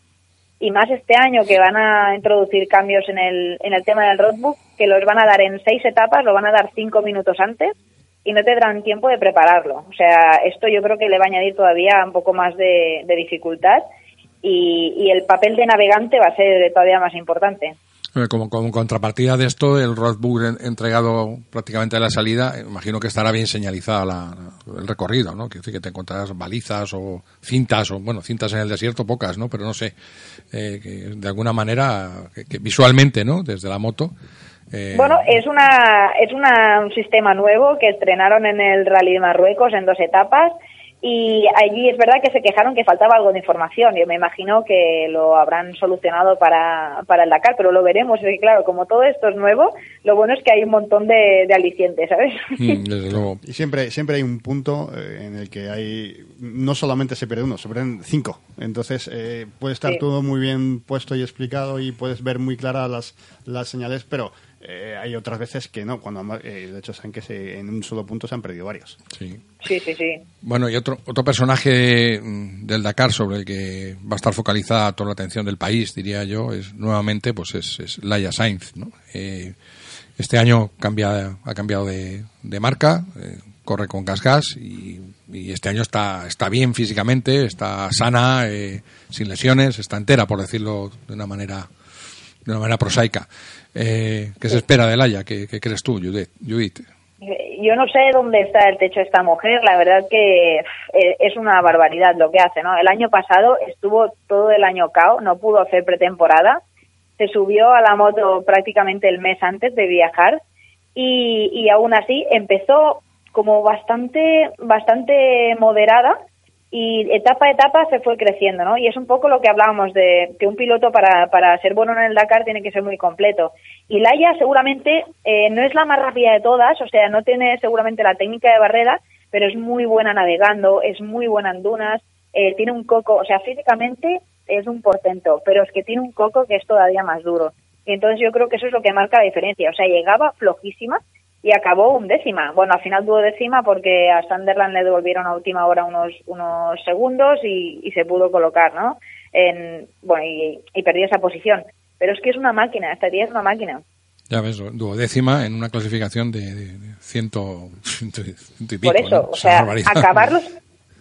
Y más este año que van a introducir cambios en el, en el tema del roadbook, que los van a dar en seis etapas, lo van a dar cinco minutos antes y no te darán tiempo de prepararlo. O sea, esto yo creo que le va a añadir todavía un poco más de, de dificultad y, y el papel de navegante va a ser todavía más importante. Eh, Como, como contrapartida de esto, el roadbook en- entregado prácticamente a la salida, eh, imagino que estará bien señalizada la- el recorrido, ¿no? Que, que te encontrarás balizas o cintas, o bueno, cintas en el desierto pocas, ¿no? Pero no sé, eh, que de alguna manera, que, que visualmente, ¿no? Desde la moto. eh, Bueno, es una es una, un sistema nuevo que estrenaron en el Rally de Marruecos en dos etapas y allí es verdad que se quejaron que faltaba algo de información. Yo me imagino que lo habrán solucionado para, para el Dakar, pero lo veremos. Y claro, como todo esto es nuevo, lo bueno es que hay un montón de, de alicientes, ¿sabes? Mm, desde luego. Y siempre, siempre hay un punto eh, en el que hay, no solamente se pierde uno, se pierden cinco. Entonces eh, puede estar Sí. todo muy bien puesto y explicado y puedes ver muy claras las, las señales, pero eh, hay otras veces que no. Cuando eh, de hecho saben que se, en un solo punto se han perdido varios. Sí. Sí, sí, sí. Bueno, y otro, otro personaje mm, del Dakar sobre el que va a estar focalizada toda la atención del país, diría yo, es nuevamente pues es, es Laia Sainz. ¿no? Eh, este año cambia, ha cambiado de, de marca, eh, corre con gas gas y, y este año está, está bien físicamente, está sana, eh, sin lesiones, está entera, por decirlo de una manera, de una manera prosaica. Eh, ¿Qué se espera de Laia? ¿Qué, crees tú, Judith? Judith? Eh, Yo no sé dónde está el techo de esta mujer, la verdad que eh, es una barbaridad lo que hace, ¿no? El año pasado estuvo todo el año cao, no pudo hacer pretemporada, se subió a la moto prácticamente el mes antes de viajar y, y aún así empezó como bastante, bastante moderada y etapa a etapa se fue creciendo, ¿no? Y es un poco lo que hablábamos de que un piloto para, para ser bueno en el Dakar tiene que ser muy completo. Y Laia seguramente eh, no es la más rápida de todas, o sea, no tiene seguramente la técnica de barrera, pero es muy buena navegando, es muy buena en dunas, eh, tiene un coco, o sea, físicamente es un portento, pero es que tiene un coco que es todavía más duro. Y entonces yo creo que eso es lo que marca la diferencia. O sea, llegaba flojísima y acabó un décima. Bueno, al final tuvo décima porque a Sunderland le devolvieron a última hora unos, unos segundos y, y se pudo colocar, ¿no? En, bueno, y, y perdió esa posición. Pero es que es una máquina, esta tía es una máquina. Ya ves, duodécima en una clasificación de, ciento, ciento, ciento y pico. Por eso, ¿no? o sea, acabarlos.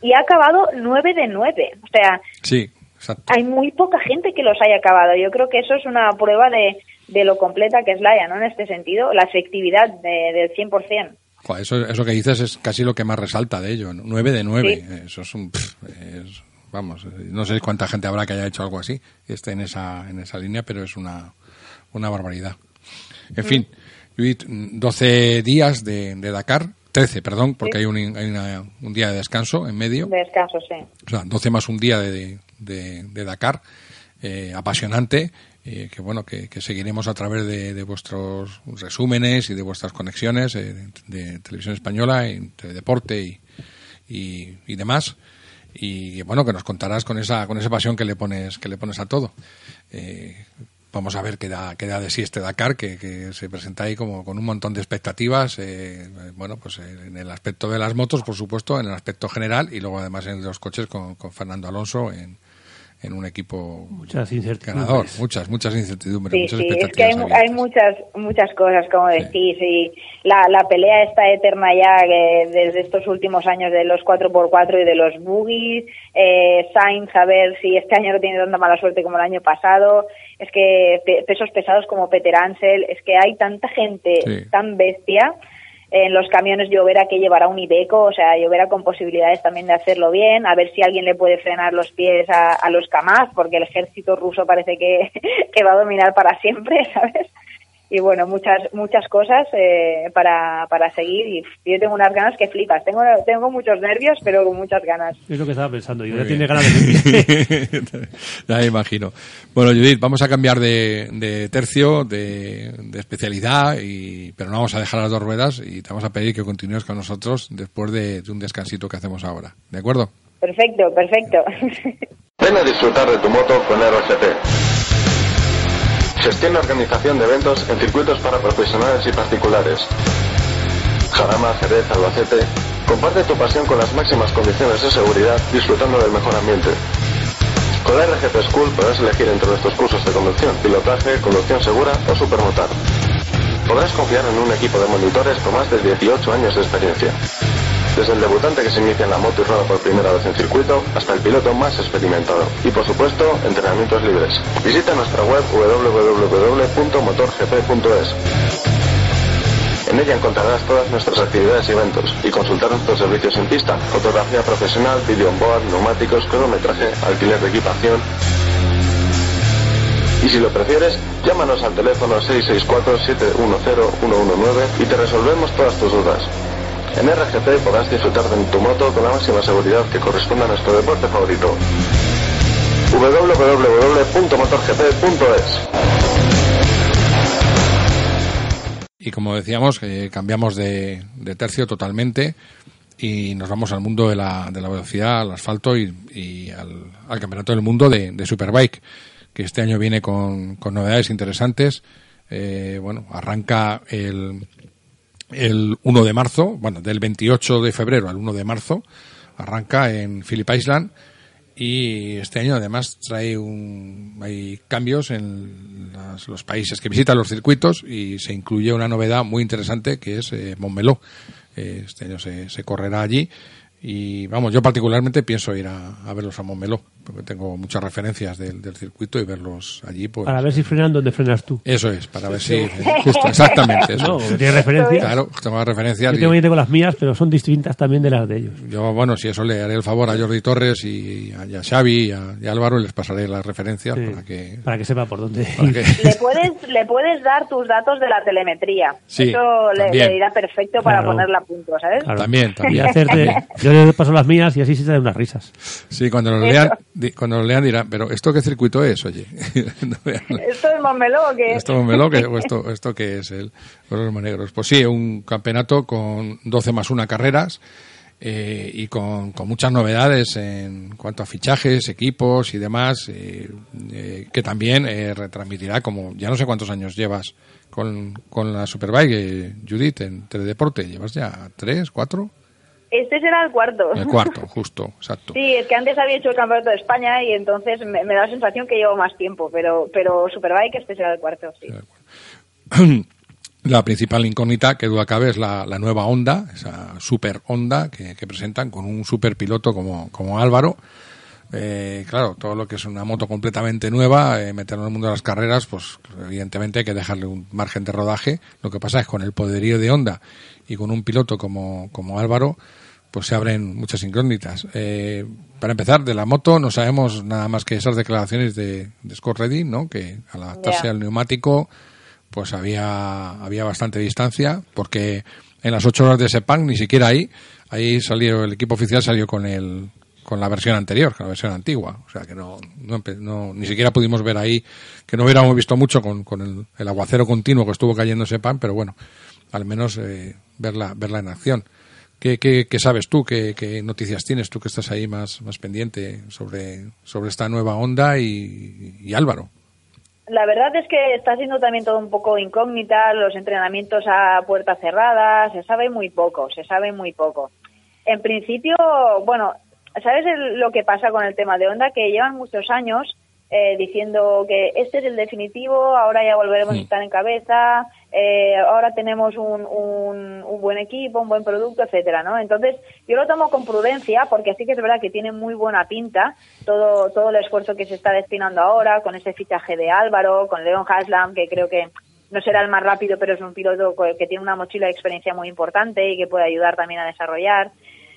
Y ha acabado nueve de nueve. O sea, Sí, exacto. hay muy poca gente que los haya acabado. Yo creo que eso es una prueba de, de lo completa que es Laia, ¿no? En este sentido, la efectividad de, del 100%. Joder, eso, eso que dices es casi lo que más resalta de ello. ¿no? Nueve de nueve. Sí. Eso es un... pff, es- vamos, eh, no sé cuánta gente habrá que haya hecho algo así, esté en esa, en esa línea, pero es una, una barbaridad. En fin, Judith, 12 días de, de Dakar, 13, perdón, porque Sí. hay, un, hay una- un día de descanso en medio. De descanso, sí. O sea, 12 más un día de, de- de Dakar, eh, apasionante, eh, que bueno, que, seguiremos a través de, vuestros resúmenes y de vuestras conexiones eh, de, televisión española, entre deporte y, y, demás. Y bueno, que nos contarás con esa, con esa pasión que le pones, que le pones a todo. Eh, vamos a ver qué da, qué da de sí este Dakar, que, se presenta ahí como con un montón de expectativas, eh, bueno, pues eh, en el aspecto de las motos, por supuesto, en el aspecto general, y luego además en los coches con, con Fernando Alonso en, en un equipo Muchas incertidumbres. ganador. Muchas, muchas incertidumbres, Sí, muchas sí, es que expectativas. hay, hay muchas muchas cosas, como decís, y la, la pelea está eterna ya que desde estos últimos años de los 4x4 y de los boogies, eh, Sainz a ver si este año no tiene tanta mala suerte como el año pasado, es que pe- pesos pesados como Peter Ansel, es que hay tanta gente Sí. tan bestia en los camiones Llovera que llevará un Ibeco, o sea, Llovera con posibilidades también de hacerlo bien, a ver si alguien le puede frenar los pies a, a los Kamaz, porque el ejército ruso parece que, que va a dominar para siempre, ¿sabes? Y bueno, muchas muchas cosas eh, para, para seguir y yo tengo unas ganas que flipas, tengo, tengo muchos nervios, pero con muchas ganas. Es lo que estaba pensando. Yo Muy ya bien. tiene ganas de ya me imagino. Bueno, Judith, vamos a cambiar de, de tercio, de, de especialidad, y, pero no vamos a dejar las dos ruedas y te vamos a pedir que continúes con nosotros después de, de un descansito que hacemos ahora. ¿De acuerdo? Perfecto, perfecto. Ven a disfrutar de tu moto con RGT. Gestión y organización de eventos en circuitos para profesionales y particulares. Jarama, Jerez, Albacete. Comparte tu pasión con las máximas condiciones de seguridad, disfrutando del mejor ambiente. Con la RGT School podrás elegir entre nuestros cursos de conducción, pilotaje, conducción segura o supermotar. Podrás confiar en un equipo de monitores con más de 18 años de experiencia. Desde el debutante que se inicia en la moto y rueda por primera vez en circuito hasta el piloto más experimentado. Y por supuesto, entrenamientos libres. Visita nuestra web www.motorgp.es. En ella encontrarás todas nuestras actividades y eventos y consultar nuestros servicios en pista, fotografía profesional, video on board, neumáticos, cronometraje, alquiler de equipación. Y si lo prefieres, llámanos al teléfono 664-710-119 y te resolvemos todas tus dudas. En RGP podrás disfrutar de tu moto con la máxima seguridad que corresponde a nuestro deporte favorito. www.motorgp.es Y como decíamos, eh, cambiamos de, tercio totalmente y nos vamos al mundo de la, velocidad, al asfalto y, al, campeonato del mundo de, Superbike, que este año viene con, con novedades interesantes. Eh, bueno, arranca el, el 1 de marzo, bueno, del 28 de febrero al 1 de marzo, arranca en Phillip Island y este año además trae un, hay cambios en las- los países que visitan los circuitos y se incluye una novedad muy interesante que es eh, Montmeló. Eh, este año se, correrá allí y vamos, yo particularmente pienso ir a, a verlos a Montmeló porque tengo muchas referencias del, del circuito y verlos allí pues Para ver si frenan donde frenas tú. eso es, para ver si justo exactamente eso. No, porque tiene referencia. Claro, tengo referencias Yo y- tengo las mías, pero son distintas también de las de ellos. yo, bueno, si eso le haré el favor a Jordi Torres y a, y a Xavi y a, y a Álvaro, les pasaré las referencias Sí. para que... Para que sepa por dónde. que- Le puedes, le puedes dar tus datos de la telemetría. Sí, Eso le, también. le irá perfecto para Claro. ponerla a punto, ¿sabes? Claro. También, Y también. hacerte, yo le paso las mías y así se te dan unas risas. Sí, cuando lo Eso. Cuando lo lean dirán, pero ¿esto qué circuito es, oye? No ¿Esto es Montmeló o qué? ¿Esto, Montmeló, que- o esto, esto qué es el los? Pues sí, un campeonato con 12 más 1 carreras eh, y con, con muchas novedades en cuanto a fichajes, equipos y demás, eh, eh, que también eh, retransmitirá, como ya no sé cuántos años llevas con, con la Superbike, Judith, en Teledeporte. ¿Llevas ya tres, cuatro? Este será el cuarto. El cuarto, justo, exacto. Sí, es que antes había hecho el campeonato de España y entonces me, me da la sensación que llevo más tiempo, pero pero Superbike este será el cuarto, sí. La principal incógnita, que duda cabe, es la, la nueva Honda, esa super Honda que, que presentan con un super piloto como, como Álvaro. Eh, claro, todo lo que es una moto completamente nueva, eh, meterlo en el mundo de las carreras, pues evidentemente hay que dejarle un margen de rodaje. Lo que pasa es con el poderío de Honda y con un piloto como, como Álvaro, pues se abren muchas incógnitas. Eh, para empezar, de la moto no sabemos nada más que esas declaraciones de, de Scott Redding, ¿no? Que al adaptarse Ya. al neumático, pues había, había bastante distancia, porque en las ocho horas de Sepang ni siquiera ahí, ahí salió, el equipo oficial salió con el, con la versión anterior, con la versión antigua. O sea que no, no, no- ni siquiera pudimos ver ahí, que no hubiéramos visto mucho con, con el, el aguacero continuo que estuvo cayendo en Sepang, pero bueno, al menos eh, verla, verla en acción. ¿Qué, qué, qué sabes tú? ¿Qué, ¿Qué noticias tienes tú que estás ahí más, más pendiente sobre, sobre esta nueva onda y, y Álvaro? La verdad es que está siendo también todo un poco incógnita, los entrenamientos a puerta cerrada, se sabe muy poco, se sabe muy poco. En principio, bueno, ¿sabes lo que pasa con el tema de Honda? Que llevan muchos años eh, diciendo que este es el definitivo, ahora ya volveremos a estar en cabeza, eh, ahora tenemos un, un, un buen equipo, un buen producto, etcétera, ¿no? Entonces, yo lo tomo con prudencia porque sí que es verdad que tiene muy buena pinta todo, todo el esfuerzo que se está destinando ahora con ese fichaje de Álvaro, con Leon Haslam, que creo que no será el más rápido, pero es un piloto que tiene una mochila de experiencia muy importante y que puede ayudar también a desarrollar.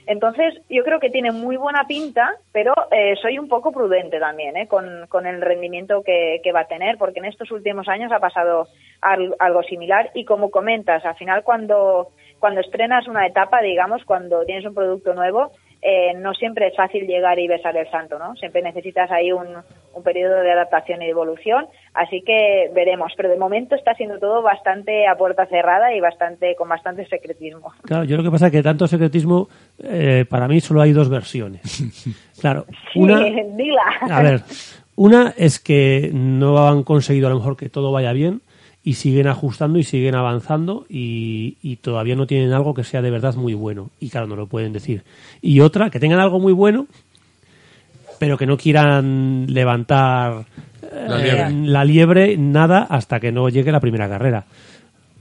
Entonces, yo creo que tiene muy buena pinta, pero eh, soy un poco prudente también ¿eh? con, con el rendimiento que, va a tener, porque en estos últimos años ha pasado al- algo similar. Y como comentas, al final cuando, cuando estrenas una etapa, digamos, cuando tienes un producto nuevo, eh, no siempre es fácil llegar y besar el santo, ¿no? Siempre necesitas ahí un, un periodo de adaptación y de evolución, así que veremos. Pero de momento está siendo todo bastante a puerta cerrada y bastante con bastante secretismo. Claro, yo lo que pasa es que tanto secretismo, eh, para mí solo hay dos versiones. Claro, Sí, una, dila. a ver, una es que no han conseguido a lo mejor que todo vaya bien y siguen ajustando y siguen avanzando y, y todavía no tienen algo que sea de verdad muy bueno. Y claro, no lo pueden decir. Y otra, que tengan algo muy bueno, pero que no quieran levantar La eh, liebre. la liebre nada hasta que no llegue la primera carrera.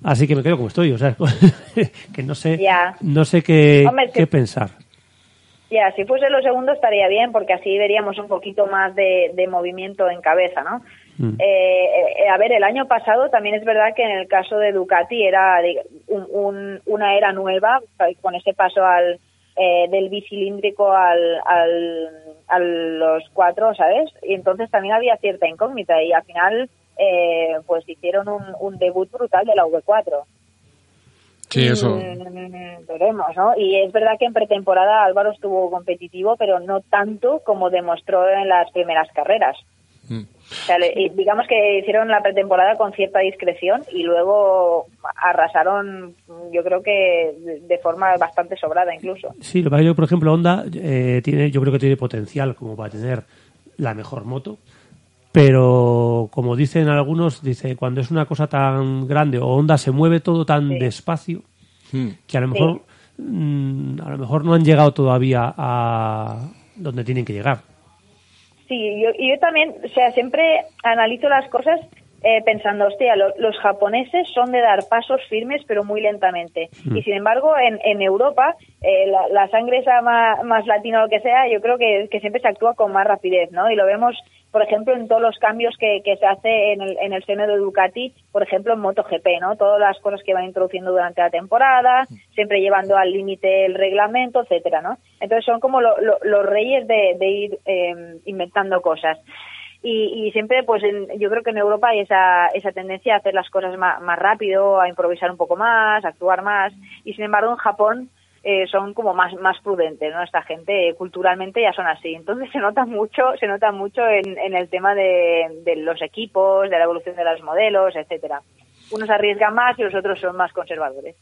Así que me quedo como estoy, o sea, que no sé, no sé qué, Hombre, qué pensar. Ya, si fuese lo segundo estaría bien porque así veríamos un poquito más de, de movimiento en cabeza, ¿no? Mm. Eh, eh, a ver, el año pasado también es verdad que en el caso de Ducati era un- un- una era nueva con ese paso al eh, del bicilíndrico al, al, a los cuatro, ¿sabes? Y entonces también había cierta incógnita y al final eh, pues hicieron un, un debut brutal de la V4. Sí, eso. Mm, veremos, ¿no? Y es verdad que en pretemporada Álvaro estuvo competitivo, pero no tanto como demostró en las primeras carreras. Mm. O sea, le- y digamos que hicieron la pretemporada con cierta discreción y luego arrasaron, yo creo que de- forma bastante sobrada incluso. Sí, lo que pasa es que yo, por ejemplo, Honda eh, tiene, yo creo que tiene potencial como para tener la mejor moto, pero como dicen algunos, dice cuando es una cosa tan grande o Honda se mueve todo tan despacio Mm. que a lo mejor mm, a lo mejor no han llegado todavía a donde tienen que llegar. Sí, yo, y yo también, o sea, siempre analizo las cosas eh, pensando, hostia, lo- los japoneses son de dar pasos firmes pero muy lentamente. Mm. Y sin embargo, en, en Europa, eh, la, la sangre esa más, más latina o lo que sea, yo creo que, que siempre se actúa con más rapidez, ¿no? Y lo vemos, por ejemplo, en todos los cambios que, que se hace en el, en el seno de Ducati, por ejemplo, en MotoGP, ¿no? Todas las cosas que van introduciendo durante la temporada, siempre llevando al límite el reglamento, etcétera, ¿no? Entonces son como lo- lo- los reyes de, de ir eh, inventando cosas. Y, y siempre, pues en- yo creo que en Europa hay esa, esa tendencia a hacer las cosas más, más rápido, a improvisar un poco más, a actuar más. Y sin embargo, en Japón eh, son como más, más prudentes, ¿no? Esta gente eh, culturalmente ya son así. Entonces se nota mucho, se nota mucho en, en el tema de, los equipos, de la evolución de los modelos, etcétera. Unos arriesgan más y los otros son más conservadores.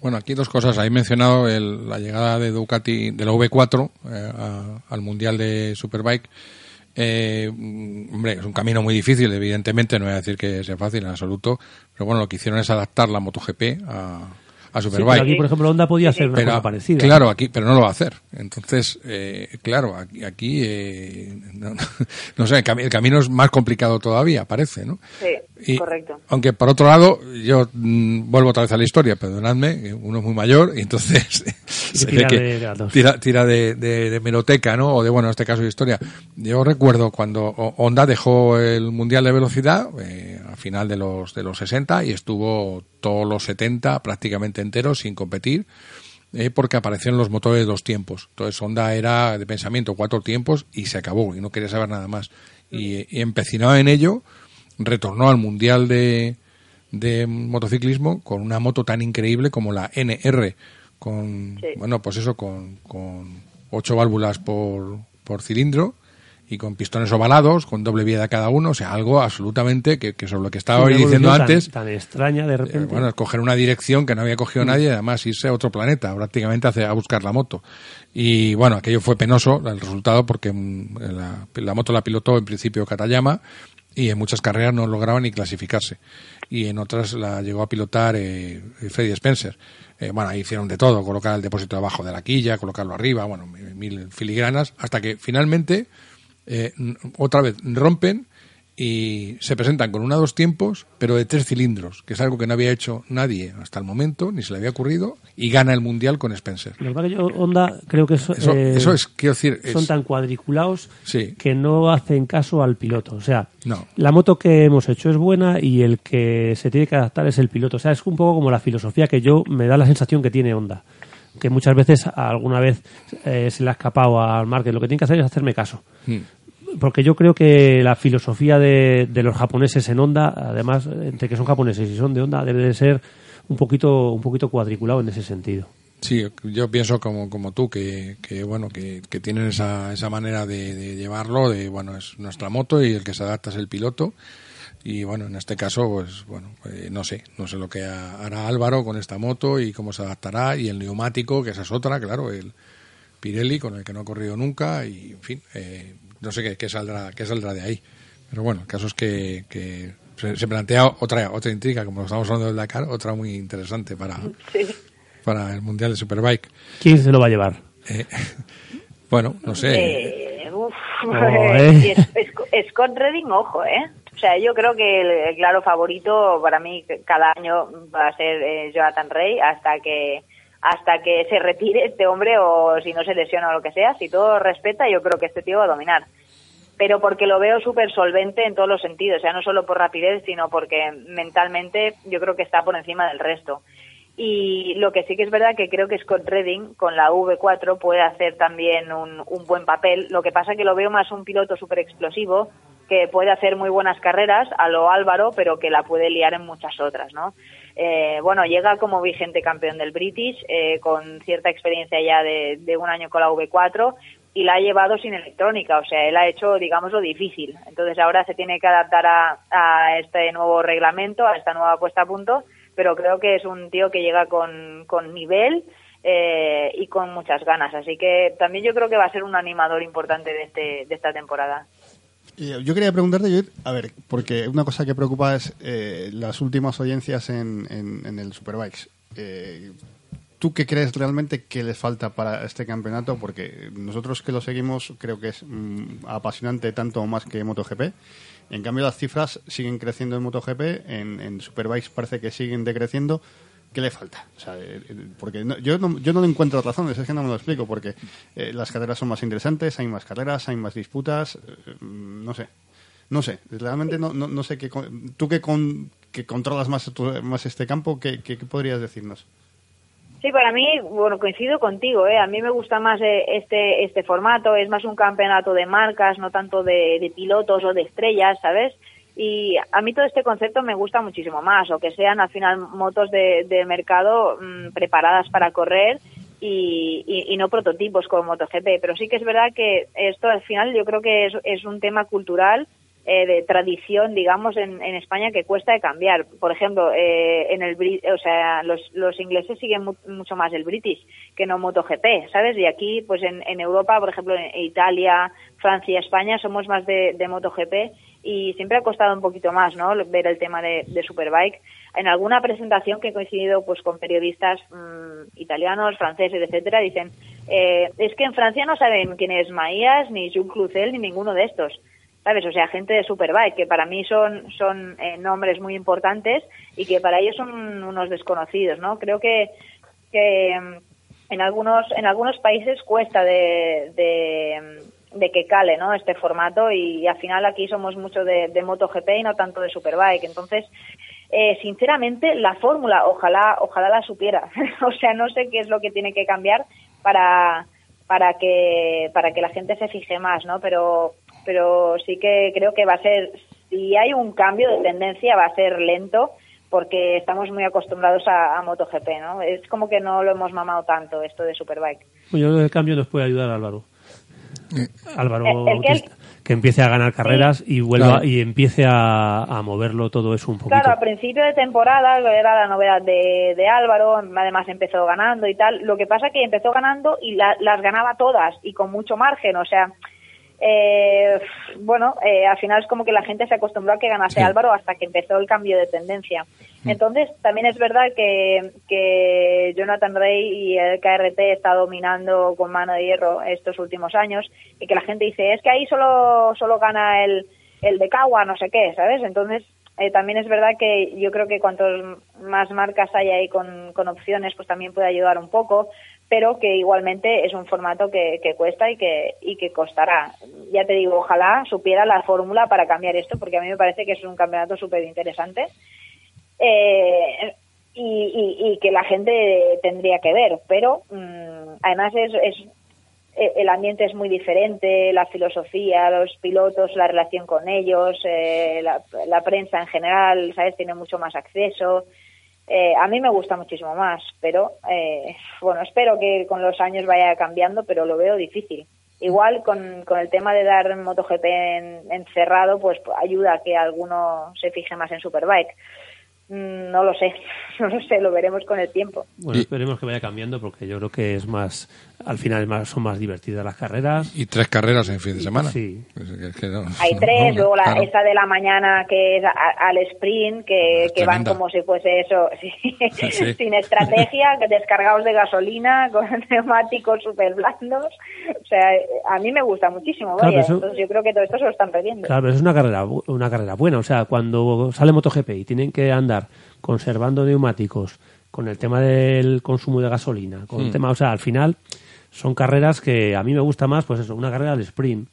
Bueno, aquí dos cosas. Habéis mencionado el- la llegada de Ducati, de la V4 eh, al Mundial de Superbike. Eh, mm, hombre, es un camino muy difícil, evidentemente, no voy a decir que sea fácil en absoluto, pero bueno, lo que hicieron es adaptar la MotoGP a, a Sí, Superbike. pero aquí, por ejemplo, Honda podía hacer una Pero, cosa parecida. Claro, aquí, pero no lo va a hacer. Entonces, eh, claro, aquí, aquí eh, no, no sé, el, cami- el camino es más complicado todavía, parece, ¿no? Sí, Y- correcto. Aunque por otro lado, yo mm, vuelvo otra vez a la historia, perdonadme, uno es muy mayor y entonces se tira que de datos. tira, tira de, de, de meroteca, ¿no? O de, bueno, en este caso de historia. Yo recuerdo cuando Honda dejó el Mundial de Velocidad eh, a final de los, de los 60 y estuvo todos los 70 prácticamente enteros sin competir. eh, porque aparecieron los motores de dos tiempos. Entonces Honda era de pensamiento cuatro tiempos y se acabó y no quería saber nada más. Y, y empecinado en ello, retornó al Mundial de, de motociclismo con una moto tan increíble como la NR, con, Sí. bueno, pues eso, con, con ocho válvulas por, por cilindro y con pistones ovalados, con doble vía de cada uno, o sea, algo absolutamente que, que sobre lo que estaba diciendo evolución antes, Tan, tan extraña de eh, repente. bueno, escoger una dirección que no había cogido Mm. nadie y además irse a otro planeta, prácticamente hace- a buscar la moto. Y bueno, aquello fue penoso, el resultado, porque mm, la, la moto la pilotó en principio Katayama y en muchas carreras no lograba ni clasificarse. Y en otras la llegó a pilotar eh, Freddy Spencer. Eh, bueno, ahí hicieron de todo, colocar el depósito abajo de la quilla, colocarlo arriba, bueno, mil filigranas, hasta que finalmente eh, otra vez rompen y se presentan con una dos tiempos, pero de tres cilindros, que es algo que no había hecho nadie hasta el momento, ni se le había ocurrido, y gana el mundial con Spencer. Yo, Honda, creo que eso, Eso- eh, eso es, quiero decir, es- son tan cuadriculados Sí. que no hacen caso al piloto. O sea, No. la moto que hemos hecho es buena y el que se tiene que adaptar es el piloto. O sea, es un poco como la filosofía que yo me da la sensación que tiene Honda. Que muchas veces, alguna vez eh, se le ha escapado al market. Lo que tiene que hacer es hacerme caso. Mm. Porque yo creo que la filosofía de, de los japoneses en Honda, además, entre que son japoneses y son de Honda, debe de ser un poquito, un poquito cuadriculado en ese sentido. Sí, yo pienso como, como tú, que, que bueno, que, que tienen esa, esa manera de, llevarlo, de bueno, es nuestra moto y el que se adapta es el piloto. Y bueno, en este caso, pues bueno, eh, no sé, no sé lo que ha- hará Álvaro con esta moto y cómo se adaptará. Y el neumático, que esa es otra, claro, el Pirelli, con el que no ha corrido nunca. Y en fin, eh, no sé qué, qué saldrá, qué saldrá de ahí. Pero bueno, el caso es que, que se, se plantea otra, otra intriga, como estamos hablando del Dakar, otra muy interesante para, para el Mundial de Superbike. ¿Quién se lo va a llevar? Eh, bueno, no sé. Eh, uf. Oh, es- Scott Redding, ojo, ¿eh? O sea, yo creo que el, el claro favorito para mí cada año va a ser eh, Jonathan Rey hasta que hasta que se retire este hombre o si no se lesiona o lo que sea. Si todo respeta, yo creo que este tío va a dominar. Pero porque lo veo súper solvente en todos los sentidos, o sea, no solo por rapidez, sino porque mentalmente yo creo que está por encima del resto. Y lo que sí que es verdad que creo que Scott Redding con la V4 puede hacer también un, un buen papel. Lo que pasa que lo veo más un piloto súper explosivo que puede hacer muy buenas carreras a lo Álvaro, pero que la puede liar en muchas otras, ¿no? Eh, bueno, llega como vigente campeón del British, eh, con cierta experiencia ya de, un año con la V4 y la ha llevado sin electrónica, o sea, él ha hecho, digamos, lo difícil. Entonces ahora se tiene que adaptar a, a este nuevo reglamento, a esta nueva puesta a punto, pero creo que es un tío que llega con, con nivel eh, y con muchas ganas. Así que también yo creo que va a ser un animador importante de, este, de esta temporada. Y yo quería preguntarte, Judith, a ver, porque una cosa que preocupa es eh, las últimas audiencias en, en, en el Superbikes. Eh, ¿Tú qué crees realmente que les falta para este campeonato? Porque nosotros que lo seguimos creo que es mm, apasionante tanto o más que MotoGP. En cambio las cifras siguen creciendo en MotoGP, en, en Superbikes parece que siguen decreciendo. ¿Qué le falta? O sea, eh, eh, porque no- yo, no, yo no le encuentro razones, es que no me lo explico, porque eh, las carreras son más interesantes, hay más carreras, hay más disputas, no sé. No sé, realmente no, no, no sé qué. Tú que, con, que controlas más, más este campo, ¿qué, qué, podrías decirnos? Sí, para mí, bueno, coincido contigo, ¿eh? A mí me gusta más eh, este, este formato, es más un campeonato de marcas, no tanto de pilotos o de estrellas, ¿sabes? Y a mí todo este concepto me gusta muchísimo más, o que sean al final motos de, de mercado mm, preparadas para correr y, y- no prototipos como MotoGP. Pero sí que es verdad que esto al final yo creo que es, un tema cultural eh, de tradición, digamos, en, en España que cuesta de cambiar. Por ejemplo, eh, en el o sea, los, los ingleses siguen mu- mucho más el British que no MotoGP, ¿sabes? Y aquí, pues en, en Europa, por ejemplo, en Italia, Francia, España, somos más de, de MotoGP y siempre ha costado un poquito más, ¿no? Ver el tema de, Superbike. En alguna presentación que he coincidido pues con periodistas mm, italianos, franceses, etcétera, dicen eh, es que en Francia no saben quién es Maías, ni Jules Cluzel, ni ninguno de estos. ¿sabes? O sea, gente de Superbike, que para mí son, son eh, nombres muy importantes y que para ellos son unos desconocidos, ¿no? Creo que, que mm, en algunos, en algunos países cuesta de, de, de que cale, ¿no? Este formato y, al final aquí somos mucho de, de MotoGP y no tanto de Superbike. Entonces, eh, sinceramente, la fórmula, ojalá, ojalá la supiera. o sea, no sé qué es lo que tiene que cambiar para, para que, para que la gente se fije más, ¿no? Pero, pero sí que creo que va a ser, si hay un cambio de tendencia, va a ser lento porque estamos muy acostumbrados a, a MotoGP, ¿no? Es como que no lo hemos mamado tanto esto de Superbike. Pues yo creo que el cambio nos puede ayudar Álvaro. Álvaro Eh, el que- Bautista, que empiece a ganar carreras y vuelva Claro. y empiece a, a moverlo todo eso un poquito. Claro, a principio de temporada era la novedad de, de Álvaro, además empezó ganando y tal. Lo que pasa que empezó ganando y la- las ganaba todas y con mucho margen, o sea, eh, bueno, eh, al final es como que la gente se acostumbró a que ganase Sí. Álvaro hasta que empezó el cambio de tendencia. Entonces, también es verdad que, que Jonathan Rey y el KRT está dominando con mano de hierro estos últimos años y que la gente dice, es que ahí solo, solo gana el, el de Kawa, no sé qué, ¿sabes? Entonces, eh, también es verdad que yo creo que cuantos más marcas hay ahí con, con opciones, pues también puede ayudar un poco, pero que igualmente es un formato que, que cuesta y que, y que costará. Ya te digo, ojalá supiera la fórmula para cambiar esto, porque a mí me parece que es un campeonato súper interesante. Eh, y, y- y que la gente tendría que ver, pero mm, además es, es eh, el ambiente es muy diferente, la filosofía, los pilotos, la relación con ellos, eh, la, la prensa en general, ¿sabes? Tiene mucho más acceso. Eh, a mí me gusta muchísimo más, pero eh, bueno, espero que con los años vaya cambiando, pero lo veo difícil. Igual con, con el tema de dar MotoGP en, encerrado, pues ayuda a que alguno se fije más en Superbike. Mm, No lo sé, no lo sé, lo veremos con el tiempo. Bueno, esperemos que vaya cambiando porque yo creo que es más, al final es más- son más divertidas las carreras. Y tres carreras en fin de semana. Sí. Es que- es que no- Hay no, tres, no, luego la, claro. esta de la mañana que es a- al sprint, que, Es que van como si fuese eso, sí, sí. sin estrategia, descargados de gasolina, con neumáticos súper blandos. O sea, a mí me gusta muchísimo, Claro, vaya. eso- Entonces yo creo que todo esto se lo están perdiendo. Claro, pero es una carrera, una carrera buena. O sea, cuando sale MotoGP y tienen que andar conservando neumáticos con el tema del consumo de gasolina, con el tema, o sea, al final son carreras que a mí me gusta más, pues eso, una carrera de sprint,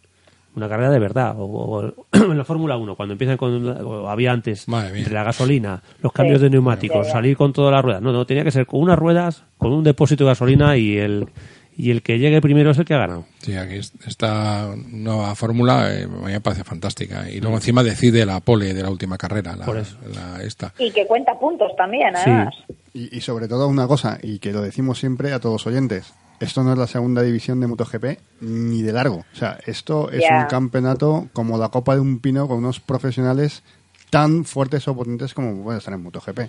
una carrera de verdad. O, o- en la Fórmula 1, cuando empiezan con, o había antes, entre la gasolina, los cambios Sí, de neumáticos, salir con todas las ruedas. No, no, tenía que ser con unas ruedas, con un depósito de gasolina y el y el que llegue primero es el que ha ganado. Sí, aquí es- esta nueva fórmula eh, me parece fantástica. Y luego encima decide la pole de la última carrera, la, Por eso. la- esta. Y que cuenta puntos también, además. Y, y sobre todo una cosa, y que lo decimos siempre a todos los oyentes, esto no es la segunda división de MotoGP ni de largo. O sea, esto es un campeonato como la copa de un pino con unos profesionales tan fuertes o potentes como pueden estar en MotoGP.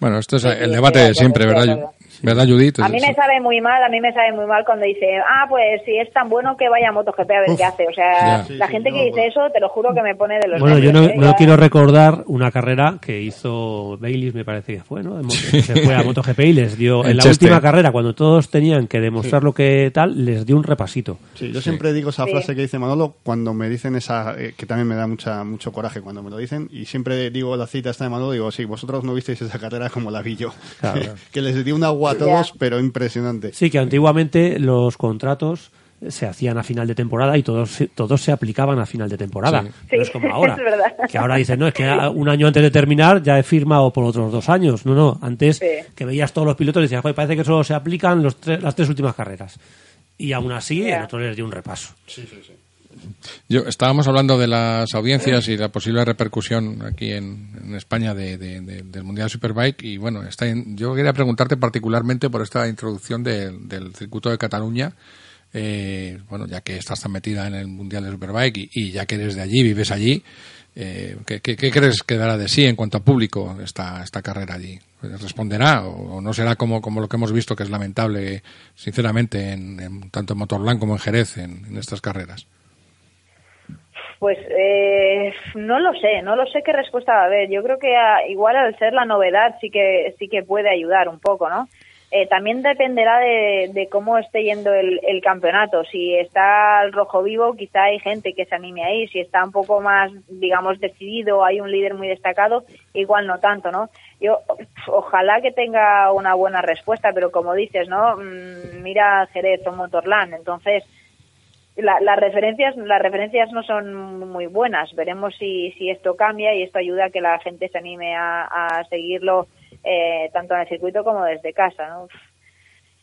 Bueno, esto es el debate de siempre, ¿verdad? ¿Verdad, Judith? A mí me sabe muy mal, a mí me sabe muy mal cuando dice, ah, pues si es tan bueno que vaya a MotoGP a ver Uf, qué hace. O sea. Sí, la sí, gente no, que dice bueno. eso, te lo juro que me pone de los Bueno, yo no, nervios, ¿eh? no quiero recordar una carrera que hizo Bayliss, me parece que fue, ¿no? Se fue a MotoGP y les dio, En en la última carrera, cuando todos tenían que demostrar lo que tal, les dio un repasito. Sí, yo siempre digo esa Sí. frase que dice Manolo cuando me dicen esa, eh, que también me da mucha mucho coraje cuando me lo dicen, y siempre digo la cita esta de Manolo, digo, sí, vosotros no visteis esa carrera como la vi yo. Claro. que les dio un agua a todos, pero impresionante. Sí, que antiguamente los contratos se hacían a final de temporada y todos, se- todos se aplicaban a final de temporada. Sí. No Sí, es como ahora. es. Que ahora dicen, no, es que un año antes de terminar ya he firmado por otros dos años. No, no, antes Sí. que veías todos los pilotos y decías, "Joder, parece que solo se aplican los tres- las tres últimas carreras. Y aún así, el otro les dio un repaso. Yo, estábamos hablando de las audiencias y la posible repercusión aquí en, España de- de- de- del Mundial Superbike. Y bueno, está en- yo quería preguntarte particularmente por esta introducción del- circuito de Cataluña. Eh, bueno, ya que estás tan metida en el Mundial de Superbike y, ya que eres de allí, vives allí, eh, ¿qué, qué, crees que dará de sí en cuanto a público esta, esta carrera allí? ¿Responderá o, no será como, como lo que hemos visto, que es lamentable, sinceramente, en, tanto en Motorland como en Jerez, en estas carreras? Pues eh, no lo sé, no lo sé qué respuesta va a haber. Yo creo que igual al ser la novedad sí que sí que puede ayudar un poco, ¿no? Eh, también dependerá de, de cómo esté yendo el, el campeonato. Si está el rojo vivo, quizá hay gente que se anime ahí. Si está un poco más, digamos, decidido, hay un líder muy destacado, igual no tanto, ¿no? Yo ojalá que tenga una buena respuesta, pero como dices, ¿no? Mm, mira Jerez o Motorland, entonces la- las referencias las referencias no son muy buenas. Veremos si, si esto cambia y esto ayuda a que la gente se anime a, a seguirlo eh, tanto en el circuito como desde casa ¿no?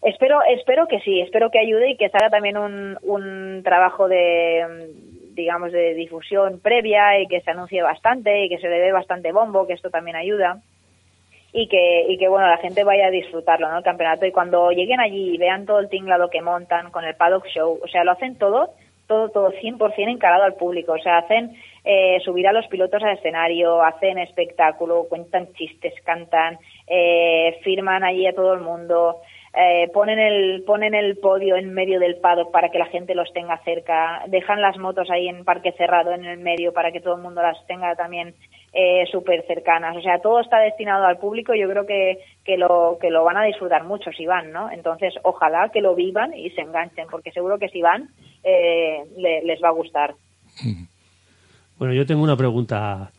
espero espero que sí espero que ayude y que salga también un, un trabajo de digamos de difusión previa y que se anuncie bastante y que se le dé bastante bombo que esto también ayuda y que, y que bueno, la gente vaya a disfrutarlo, ¿no? El campeonato. Y cuando lleguen allí y vean todo el tinglado que montan con el paddock show, o sea, lo hacen todo, todo, todo 100% encarado al público. O sea, hacen eh, subir a los pilotos al escenario, hacen espectáculo, cuentan chistes, cantan, eh, firman allí a todo el mundo, eh, ponen el ponen el podio en medio del paddock para que la gente los tenga cerca, dejan las motos ahí en parque cerrado en el medio para que todo el mundo las tenga también eh, súper cercanas. O sea, todo está destinado al público y yo creo que, que, lo, que lo van a disfrutar mucho si van, ¿no? Entonces, ojalá que lo vivan y se enganchen, porque seguro que si van, eh, le- les va a gustar. Bueno, yo tengo una pregunta,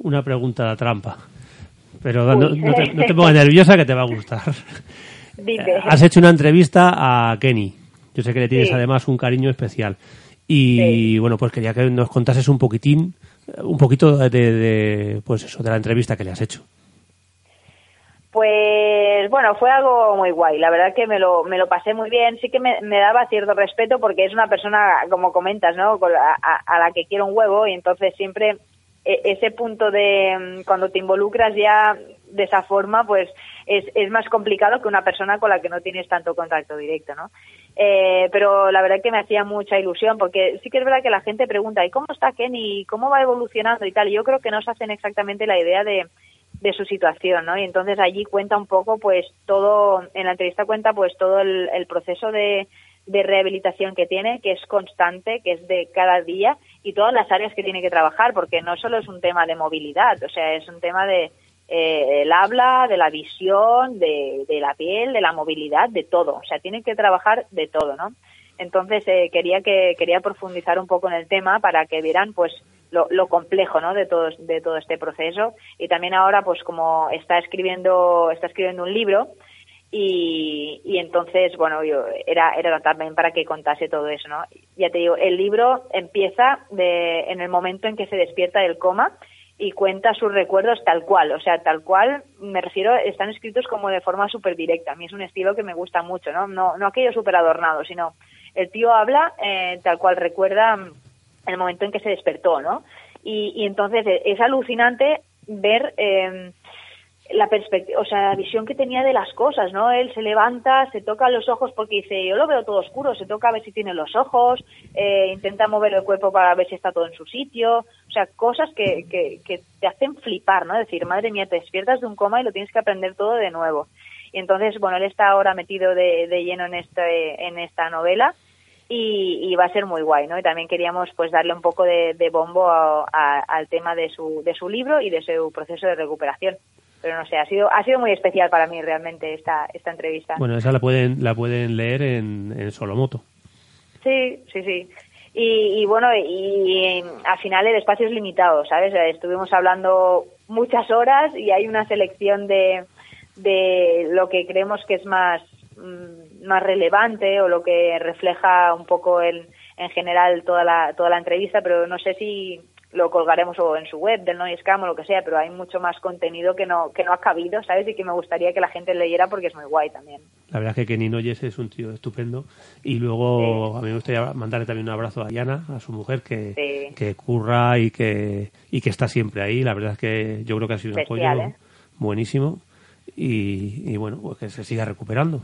una pregunta trampa. Pero no, no te, no te pongas nerviosa que te va a gustar. Dime. Eh, Has hecho una entrevista a Kenny. Yo sé que le tienes Sí. además un cariño especial. Y Sí. bueno, pues quería que nos contases un poquitín, un poquito de, de, pues eso, de la entrevista que le has hecho. Pues bueno, fue algo muy guay. La verdad que me lo, me lo pasé muy bien. Sí que me, me daba cierto respeto porque es una persona, como comentas, ¿no? A, a la que quiero un huevo y entonces siempre e- ese punto de mm, cuando te involucras ya de esa forma, pues es, es más complicado que una persona con la que no tienes tanto contacto directo, ¿no? Eh, pero la verdad que me hacía mucha ilusión porque sí que es verdad que la gente pregunta, ¿y cómo está Kenny? ¿Cómo va evolucionando y tal? Yo creo que no se hacen exactamente la idea de, de su situación, ¿no? Y entonces allí cuenta un poco, pues todo, en la entrevista cuenta pues todo el, el proceso de, de rehabilitación que tiene, que es constante, que es de cada día y todas las áreas que tiene que trabajar, porque no solo es un tema de movilidad, o sea, es un tema de eh, el habla, de la visión, de, de la piel, de la movilidad, de todo, o sea, tiene que trabajar de todo, ¿no? Entonces eh, quería que quería profundizar un poco en el tema para que vieran pues lo, lo complejo ¿no? de todo de todo este proceso y también ahora pues como está escribiendo está escribiendo un libro y, y entonces bueno yo era era también para que contase todo eso no ya te digo el libro empieza de en el momento en que se despierta del coma y cuenta sus recuerdos tal cual, o sea, tal cual, me refiero, están escritos como de forma súper directa. A mí es un estilo que me gusta mucho, ¿no? No, no aquello súper adornado, sino el tío habla eh, tal cual recuerda mm, el momento en que se despertó, ¿no? Y, y entonces eh, es alucinante ver eh, la perspectiva, o sea, la visión que tenía de las cosas, ¿no? Él se levanta, se toca los ojos porque dice, yo lo veo todo oscuro, se toca a ver si tiene los ojos, eh, intenta mover el cuerpo para ver si está todo en su sitio, o sea, cosas que, que, que te hacen flipar, ¿no? Decir, madre mía, te despiertas de un coma y lo tienes que aprender todo de nuevo. Y entonces, bueno, él está ahora metido de, de lleno en, este, en esta novela y, y, va a ser muy guay, ¿no? Y también queríamos pues darle un poco de, de bombo a, a, al tema de su, de su libro y de su proceso de recuperación. Pero no sé, ha sido, ha sido muy especial para mí realmente esta, esta entrevista. Bueno, esa la pueden, la pueden leer en, en Solomoto. Sí, sí, sí. Y, y bueno, y, y, al final el espacio es limitado, ¿sabes? Estuvimos hablando muchas horas y hay una selección de, de lo que creemos que es más, mm, más relevante o lo que refleja un poco el, en general toda la, toda la entrevista, pero no sé si lo colgaremos o en su web del Noise Scam o lo que sea, pero hay mucho más contenido que no, que no ha cabido, ¿sabes? Y que me gustaría que la gente leyera porque es muy guay también. La verdad es que Kenny Noyes es un tío estupendo. Y luego sí. a mí me gustaría mandarle también un abrazo a Diana, a su mujer, que, sí. que curra y que, y que está siempre ahí. La verdad es que yo creo que ha sido un apoyo ¿eh? buenísimo. Y, y, bueno, pues que se siga recuperando.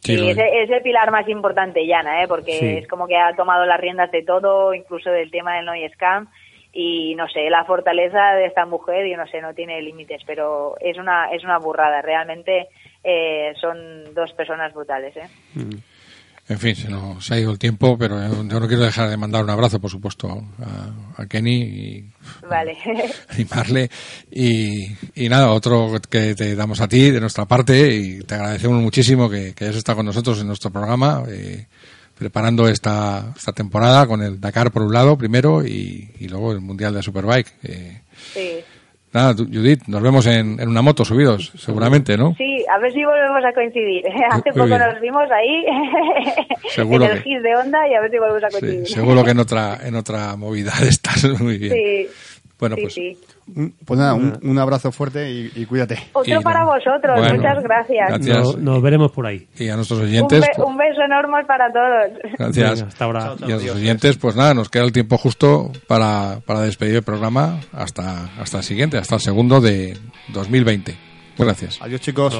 Sí, sí es, es, el pilar más importante, Yana, ¿eh? porque sí. es como que ha tomado las riendas de todo, incluso del tema del Noise Scam y no sé, la fortaleza de esta mujer, yo no sé, no tiene límites, pero es una, es una burrada, realmente eh, son dos personas brutales. ¿eh? Mm. En fin, se nos ha ido el tiempo, pero yo no quiero dejar de mandar un abrazo, por supuesto, a, a Kenny y vale. animarle. Y, y, nada, otro que te damos a ti de nuestra parte y te agradecemos muchísimo que, que hayas estado con nosotros en nuestro programa. Eh, preparando esta, esta temporada con el Dakar por un lado primero y, y luego el Mundial de Superbike. Eh, sí. Nada, Judith, nos vemos en, en, una moto subidos, seguramente, ¿no? Sí, a ver si volvemos a coincidir. Hace poco nos vimos ahí seguro en el que, GIS de Onda y a ver si volvemos a coincidir. Sí, seguro que en otra, en otra movida estás muy bien. Sí. Bueno, sí, pues, sí. Pues nada, un, un abrazo fuerte y, y, cuídate. Otro Y para no- vosotros, bueno, muchas gracias. gracias. Nos, nos veremos por ahí. Y a nuestros Un, oyentes, be- pues, un beso enorme para todos. gracias. Venga, hasta ahora. Y a nuestros oyentes, pues nada, nos queda el tiempo justo para, para despedir el programa hasta, hasta el siguiente, hasta el segundo de 2020. Gracias. Adiós chicos.